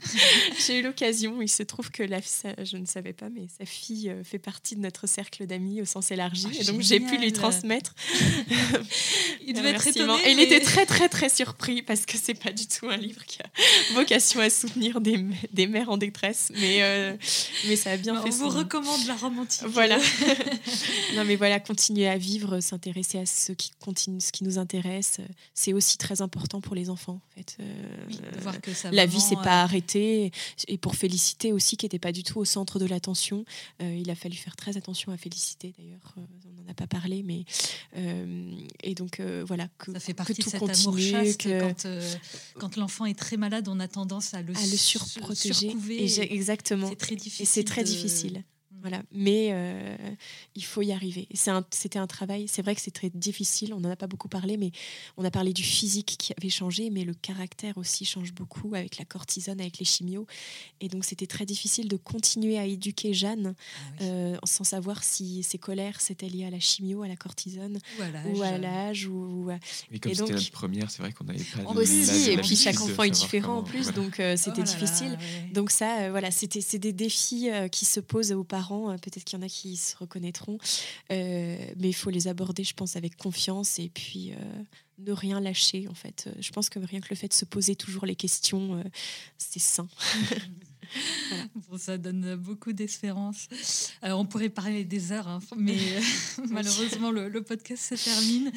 [laughs] j'ai eu l'occasion. Il se trouve que la, je ne savais pas, mais sa fille fait partie de notre cercle d'amis au sens élargi. Ah, et donc j'ai pu lui transmettre. [laughs] il devait être étonné. Et il était très très très surpris parce que c'est pas du tout un livre qui a vocation à soutenir des, des mères en détresse. Mais, mais ça a bien bah, fait. On vous recommande la romantique. Voilà. [laughs] non mais voilà, continuer à vivre, s'intéresser à ce qui continue, ce qui nous intéresse, c'est aussi très important pour les enfants. En fait. voir que ça la vie s'est pas euh, arrêtée et pour Félicité aussi qui n'était pas du tout au centre de l'attention. Euh, il a fallu faire très attention à Félicité d'ailleurs. Euh, on n'en a pas parlé, mais et donc voilà que ça fait partie que tout de cet continue, amour que... quand, quand l'enfant est très malade, on a tendance à le, à le surprotéger. Et exactement. C'est très difficile. Et c'est très difficile. Voilà. Mais euh, il faut y arriver. C'était un, travail, c'est vrai que c'est très difficile, on n'en a pas beaucoup parlé, mais on a parlé du physique qui avait changé, mais le caractère aussi change beaucoup avec la cortisone, avec les chimios. Et donc c'était très difficile de continuer à éduquer Jeanne ah euh, sans savoir si ses colères c'était lié à la chimio, à la cortisone ou à l'âge. Ou, Et comme c'était la première, c'est vrai qu'on n'avait pas... Aussi, et puis chaque enfant est différent en plus, donc euh, c'était oh difficile. Donc ça, voilà, c'était c'est des défis qui se posent aux parents euh, peut-être qu'il y en a qui se reconnaîtront. Euh, mais il faut les aborder, je pense, avec confiance et puis euh, ne rien lâcher en fait. Je pense que rien que le fait de se poser toujours les questions, c'est sain. [laughs] Bon, ça donne beaucoup d'espérance. Euh, on pourrait parler des heures, hein, mais [laughs] malheureusement, le, podcast se termine.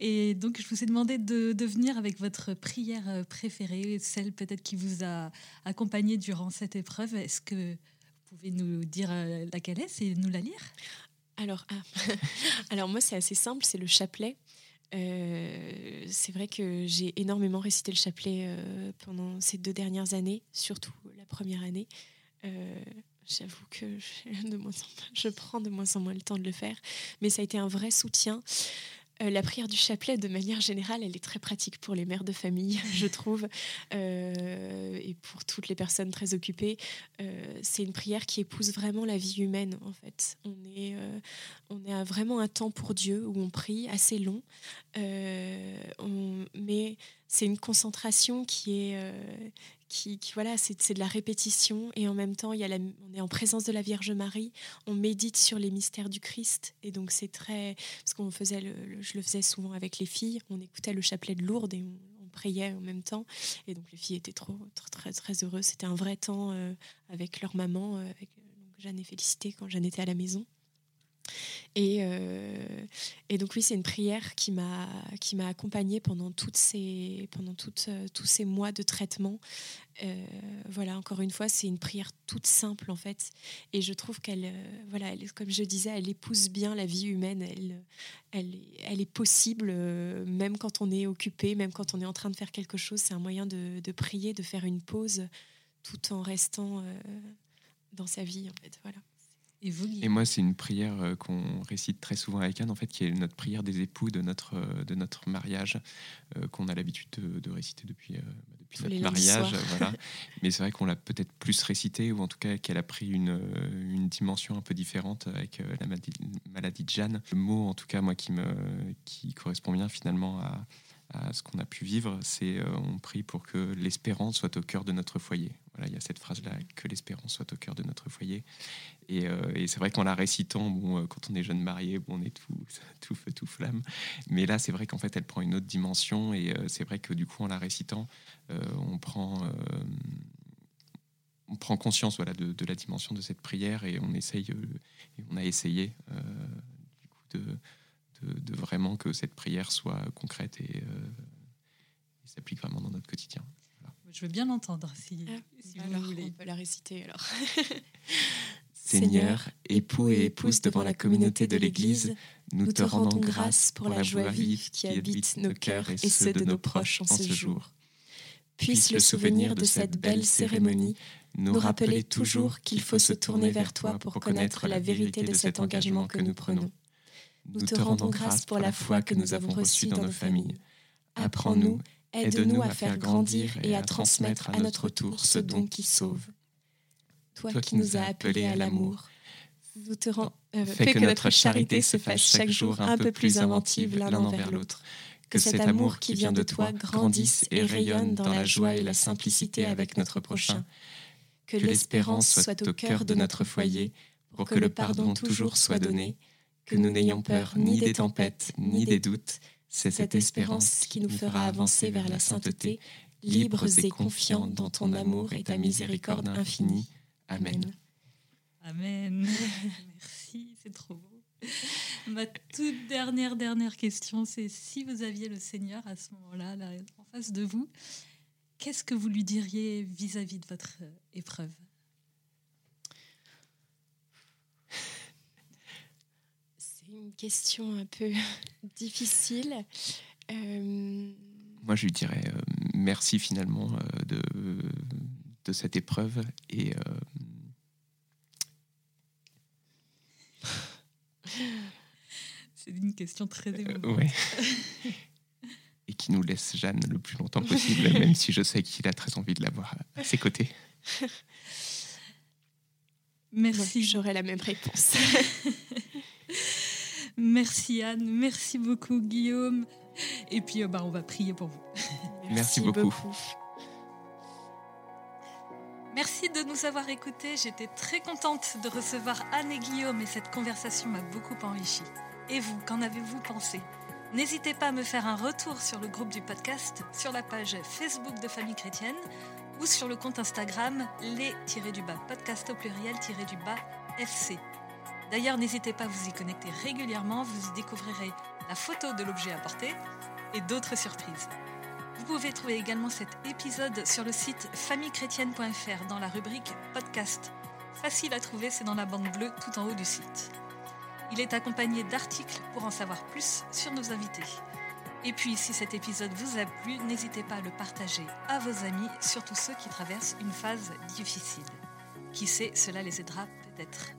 Et donc, je vous ai demandé de, de venir avec votre prière préférée, celle peut-être qui vous a accompagné durant cette épreuve. Est-ce que pouvez nous dire euh, laquelle est et nous la lire? Alors, ah. [laughs] alors, moi, c'est assez simple, c'est le chapelet. Euh, c'est vrai que j'ai énormément récité le chapelet euh, pendant ces deux dernières années, surtout la première année. J'avoue que [laughs] je prends de moins en moins le temps de le faire, mais ça a été un vrai soutien. Euh, la prière du chapelet, de manière générale, elle est très pratique pour les mères de famille, [laughs] je trouve, euh, et pour toutes les personnes très occupées. Euh, c'est une prière qui épouse vraiment la vie humaine, en fait. On est, on est vraiment un temps pour Dieu où on prie, assez long, mais c'est une concentration qui est, qui, voilà, c'est de la répétition et en même temps, il y a on est en présence de la Vierge Marie, on médite sur les mystères du Christ et donc c'est très, parce qu'on faisait, je le faisais souvent avec les filles, on écoutait le chapelet de Lourdes et on, priait en même temps et donc les filles étaient trop, très très heureuses. C'était un vrai temps euh, avec leur maman, euh, avec Jeanne et Félicité quand Jeanne était à la maison. Et, euh, et, donc oui, c'est une prière qui m'a qui m'a accompagnée pendant toutes ces pendant toutes, euh, tous ces mois de traitement. Euh, voilà, encore une fois, c'est une prière toute simple en fait, et je trouve qu'elle voilà, comme je disais, elle épouse bien la vie humaine. Elle elle, elle est possible même quand on est occupé, même quand on est en train de faire quelque chose. C'est un moyen de, de, prier, de faire une pause, tout en restant dans sa vie en fait. Voilà. Et, moi, c'est une prière euh, qu'on récite très souvent avec Anne, en fait, qui est notre prière des époux de notre, euh, de notre mariage, euh, qu'on a l'habitude de, réciter depuis, bah, depuis notre mariage. Voilà. [laughs] Mais c'est vrai qu'on l'a peut-être plus récité, ou en tout cas qu'elle a pris une, une, dimension un peu différente avec la maladie, de Jeanne. Le mot, en tout cas, moi, qui, me, qui correspond bien finalement à, à ce qu'on a pu vivre, c'est on prie pour que l'espérance soit au cœur de notre foyer. Voilà, il y a cette phrase-là, que l'espérance soit au cœur de notre foyer. Euh, et, c'est vrai qu'en la récitant, bon, euh, quand on est jeune marié, bon, on est [laughs] tout, feu, tout flamme. Mais là, c'est vrai qu'en fait, elle prend une autre dimension. Et euh, c'est vrai que du coup, en la récitant, on prend on prend conscience voilà, de, la dimension de cette prière et on essaye on a essayé du coup de, de, vraiment que cette prière soit concrète et, et s'applique vraiment dans notre quotidien. Je veux bien l'entendre si, ah, alors, vous voulez. On peut la réciter alors. [laughs] Seigneur, époux et épouse devant la communauté de l'Église, nous te rendons grâce pour la joie vive qui habite nos cœurs et ceux de nos proches en ce jour. Puisse le souvenir de cette belle cérémonie nous rappeler toujours qu'il faut se tourner vers toi pour connaître la vérité de cet engagement que nous prenons. Nous te rendons grâce pour la foi que nous avons reçue dans nos familles. Apprends-nous Aide-nous à faire grandir et à transmettre à notre tour ce don qui sauve. Toi qui nous as appelés à l'amour, nous te rend... Euh, fais que notre charité se fasse chaque jour un peu plus inventive l'un envers l'autre. Que cet amour qui vient de toi grandisse et rayonne dans la joie et la simplicité avec notre prochain. Que l'espérance soit au cœur de notre foyer pour que le pardon toujours soit donné. Que nous n'ayons peur ni des tempêtes ni des doutes c'est cette espérance qui nous fera avancer vers la sainteté, libres et confiants dans ton amour et ta miséricorde infinie. Amen. Amen. [laughs] Merci, c'est trop beau. Ma toute dernière, dernière question, c'est si vous aviez le Seigneur à ce moment-là, en face de vous, qu'est-ce que vous lui diriez vis-à-vis de votre épreuve? Une question un peu [laughs] difficile. Euh, Moi, je lui dirais euh, merci finalement euh, de, de cette épreuve et [laughs] c'est une question très émouvante. [laughs] et qui nous laisse Jeanne le plus longtemps possible, même si je sais qu'il a très envie de l'avoir à ses côtés. Merci. J'aurais la même réponse. Merci Anne, merci beaucoup Guillaume. Et puis euh, bah, on va prier pour vous. Merci, beaucoup. Merci de nous avoir écoutés. J'étais très contente de recevoir Anne et Guillaume et cette conversation m'a beaucoup enrichi. Et vous, qu'en avez-vous pensé? N'hésitez pas à me faire un retour sur le groupe du podcast, sur la page Facebook de Famille Chrétienne ou sur le compte Instagram les-du-bas podcast au pluriel-du-bas FC. D'ailleurs, n'hésitez pas à vous y connecter régulièrement, vous y découvrirez la photo de l'objet apporté et d'autres surprises. Vous pouvez trouver également cet épisode sur le site famillechrétienne.fr dans la rubrique podcast. Facile à trouver, c'est dans la bande bleue tout en haut du site. Il est accompagné d'articles pour en savoir plus sur nos invités. Et puis, si cet épisode vous a plu, n'hésitez pas à le partager à vos amis, surtout ceux qui traversent une phase difficile. Qui sait, cela les aidera peut-être.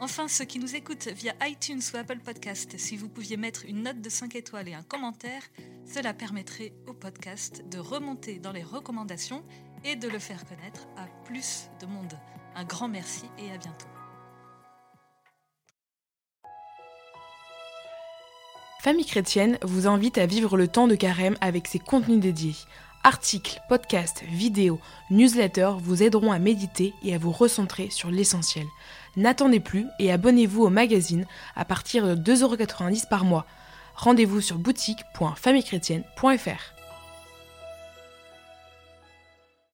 Enfin, ceux qui nous écoutent via iTunes ou Apple Podcast, si vous pouviez mettre une note de 5 étoiles et un commentaire, cela permettrait au podcast de remonter dans les recommandations et de le faire connaître à plus de monde. Un grand merci et à bientôt. Famille chrétienne vous invite à vivre le temps de carême avec ses contenus dédiés. Articles, podcasts, vidéos, newsletters vous aideront à méditer et à vous recentrer sur l'essentiel. N'attendez plus et abonnez-vous au magazine à partir de 2,90€ par mois. Rendez-vous sur boutique.famillechrétienne.fr.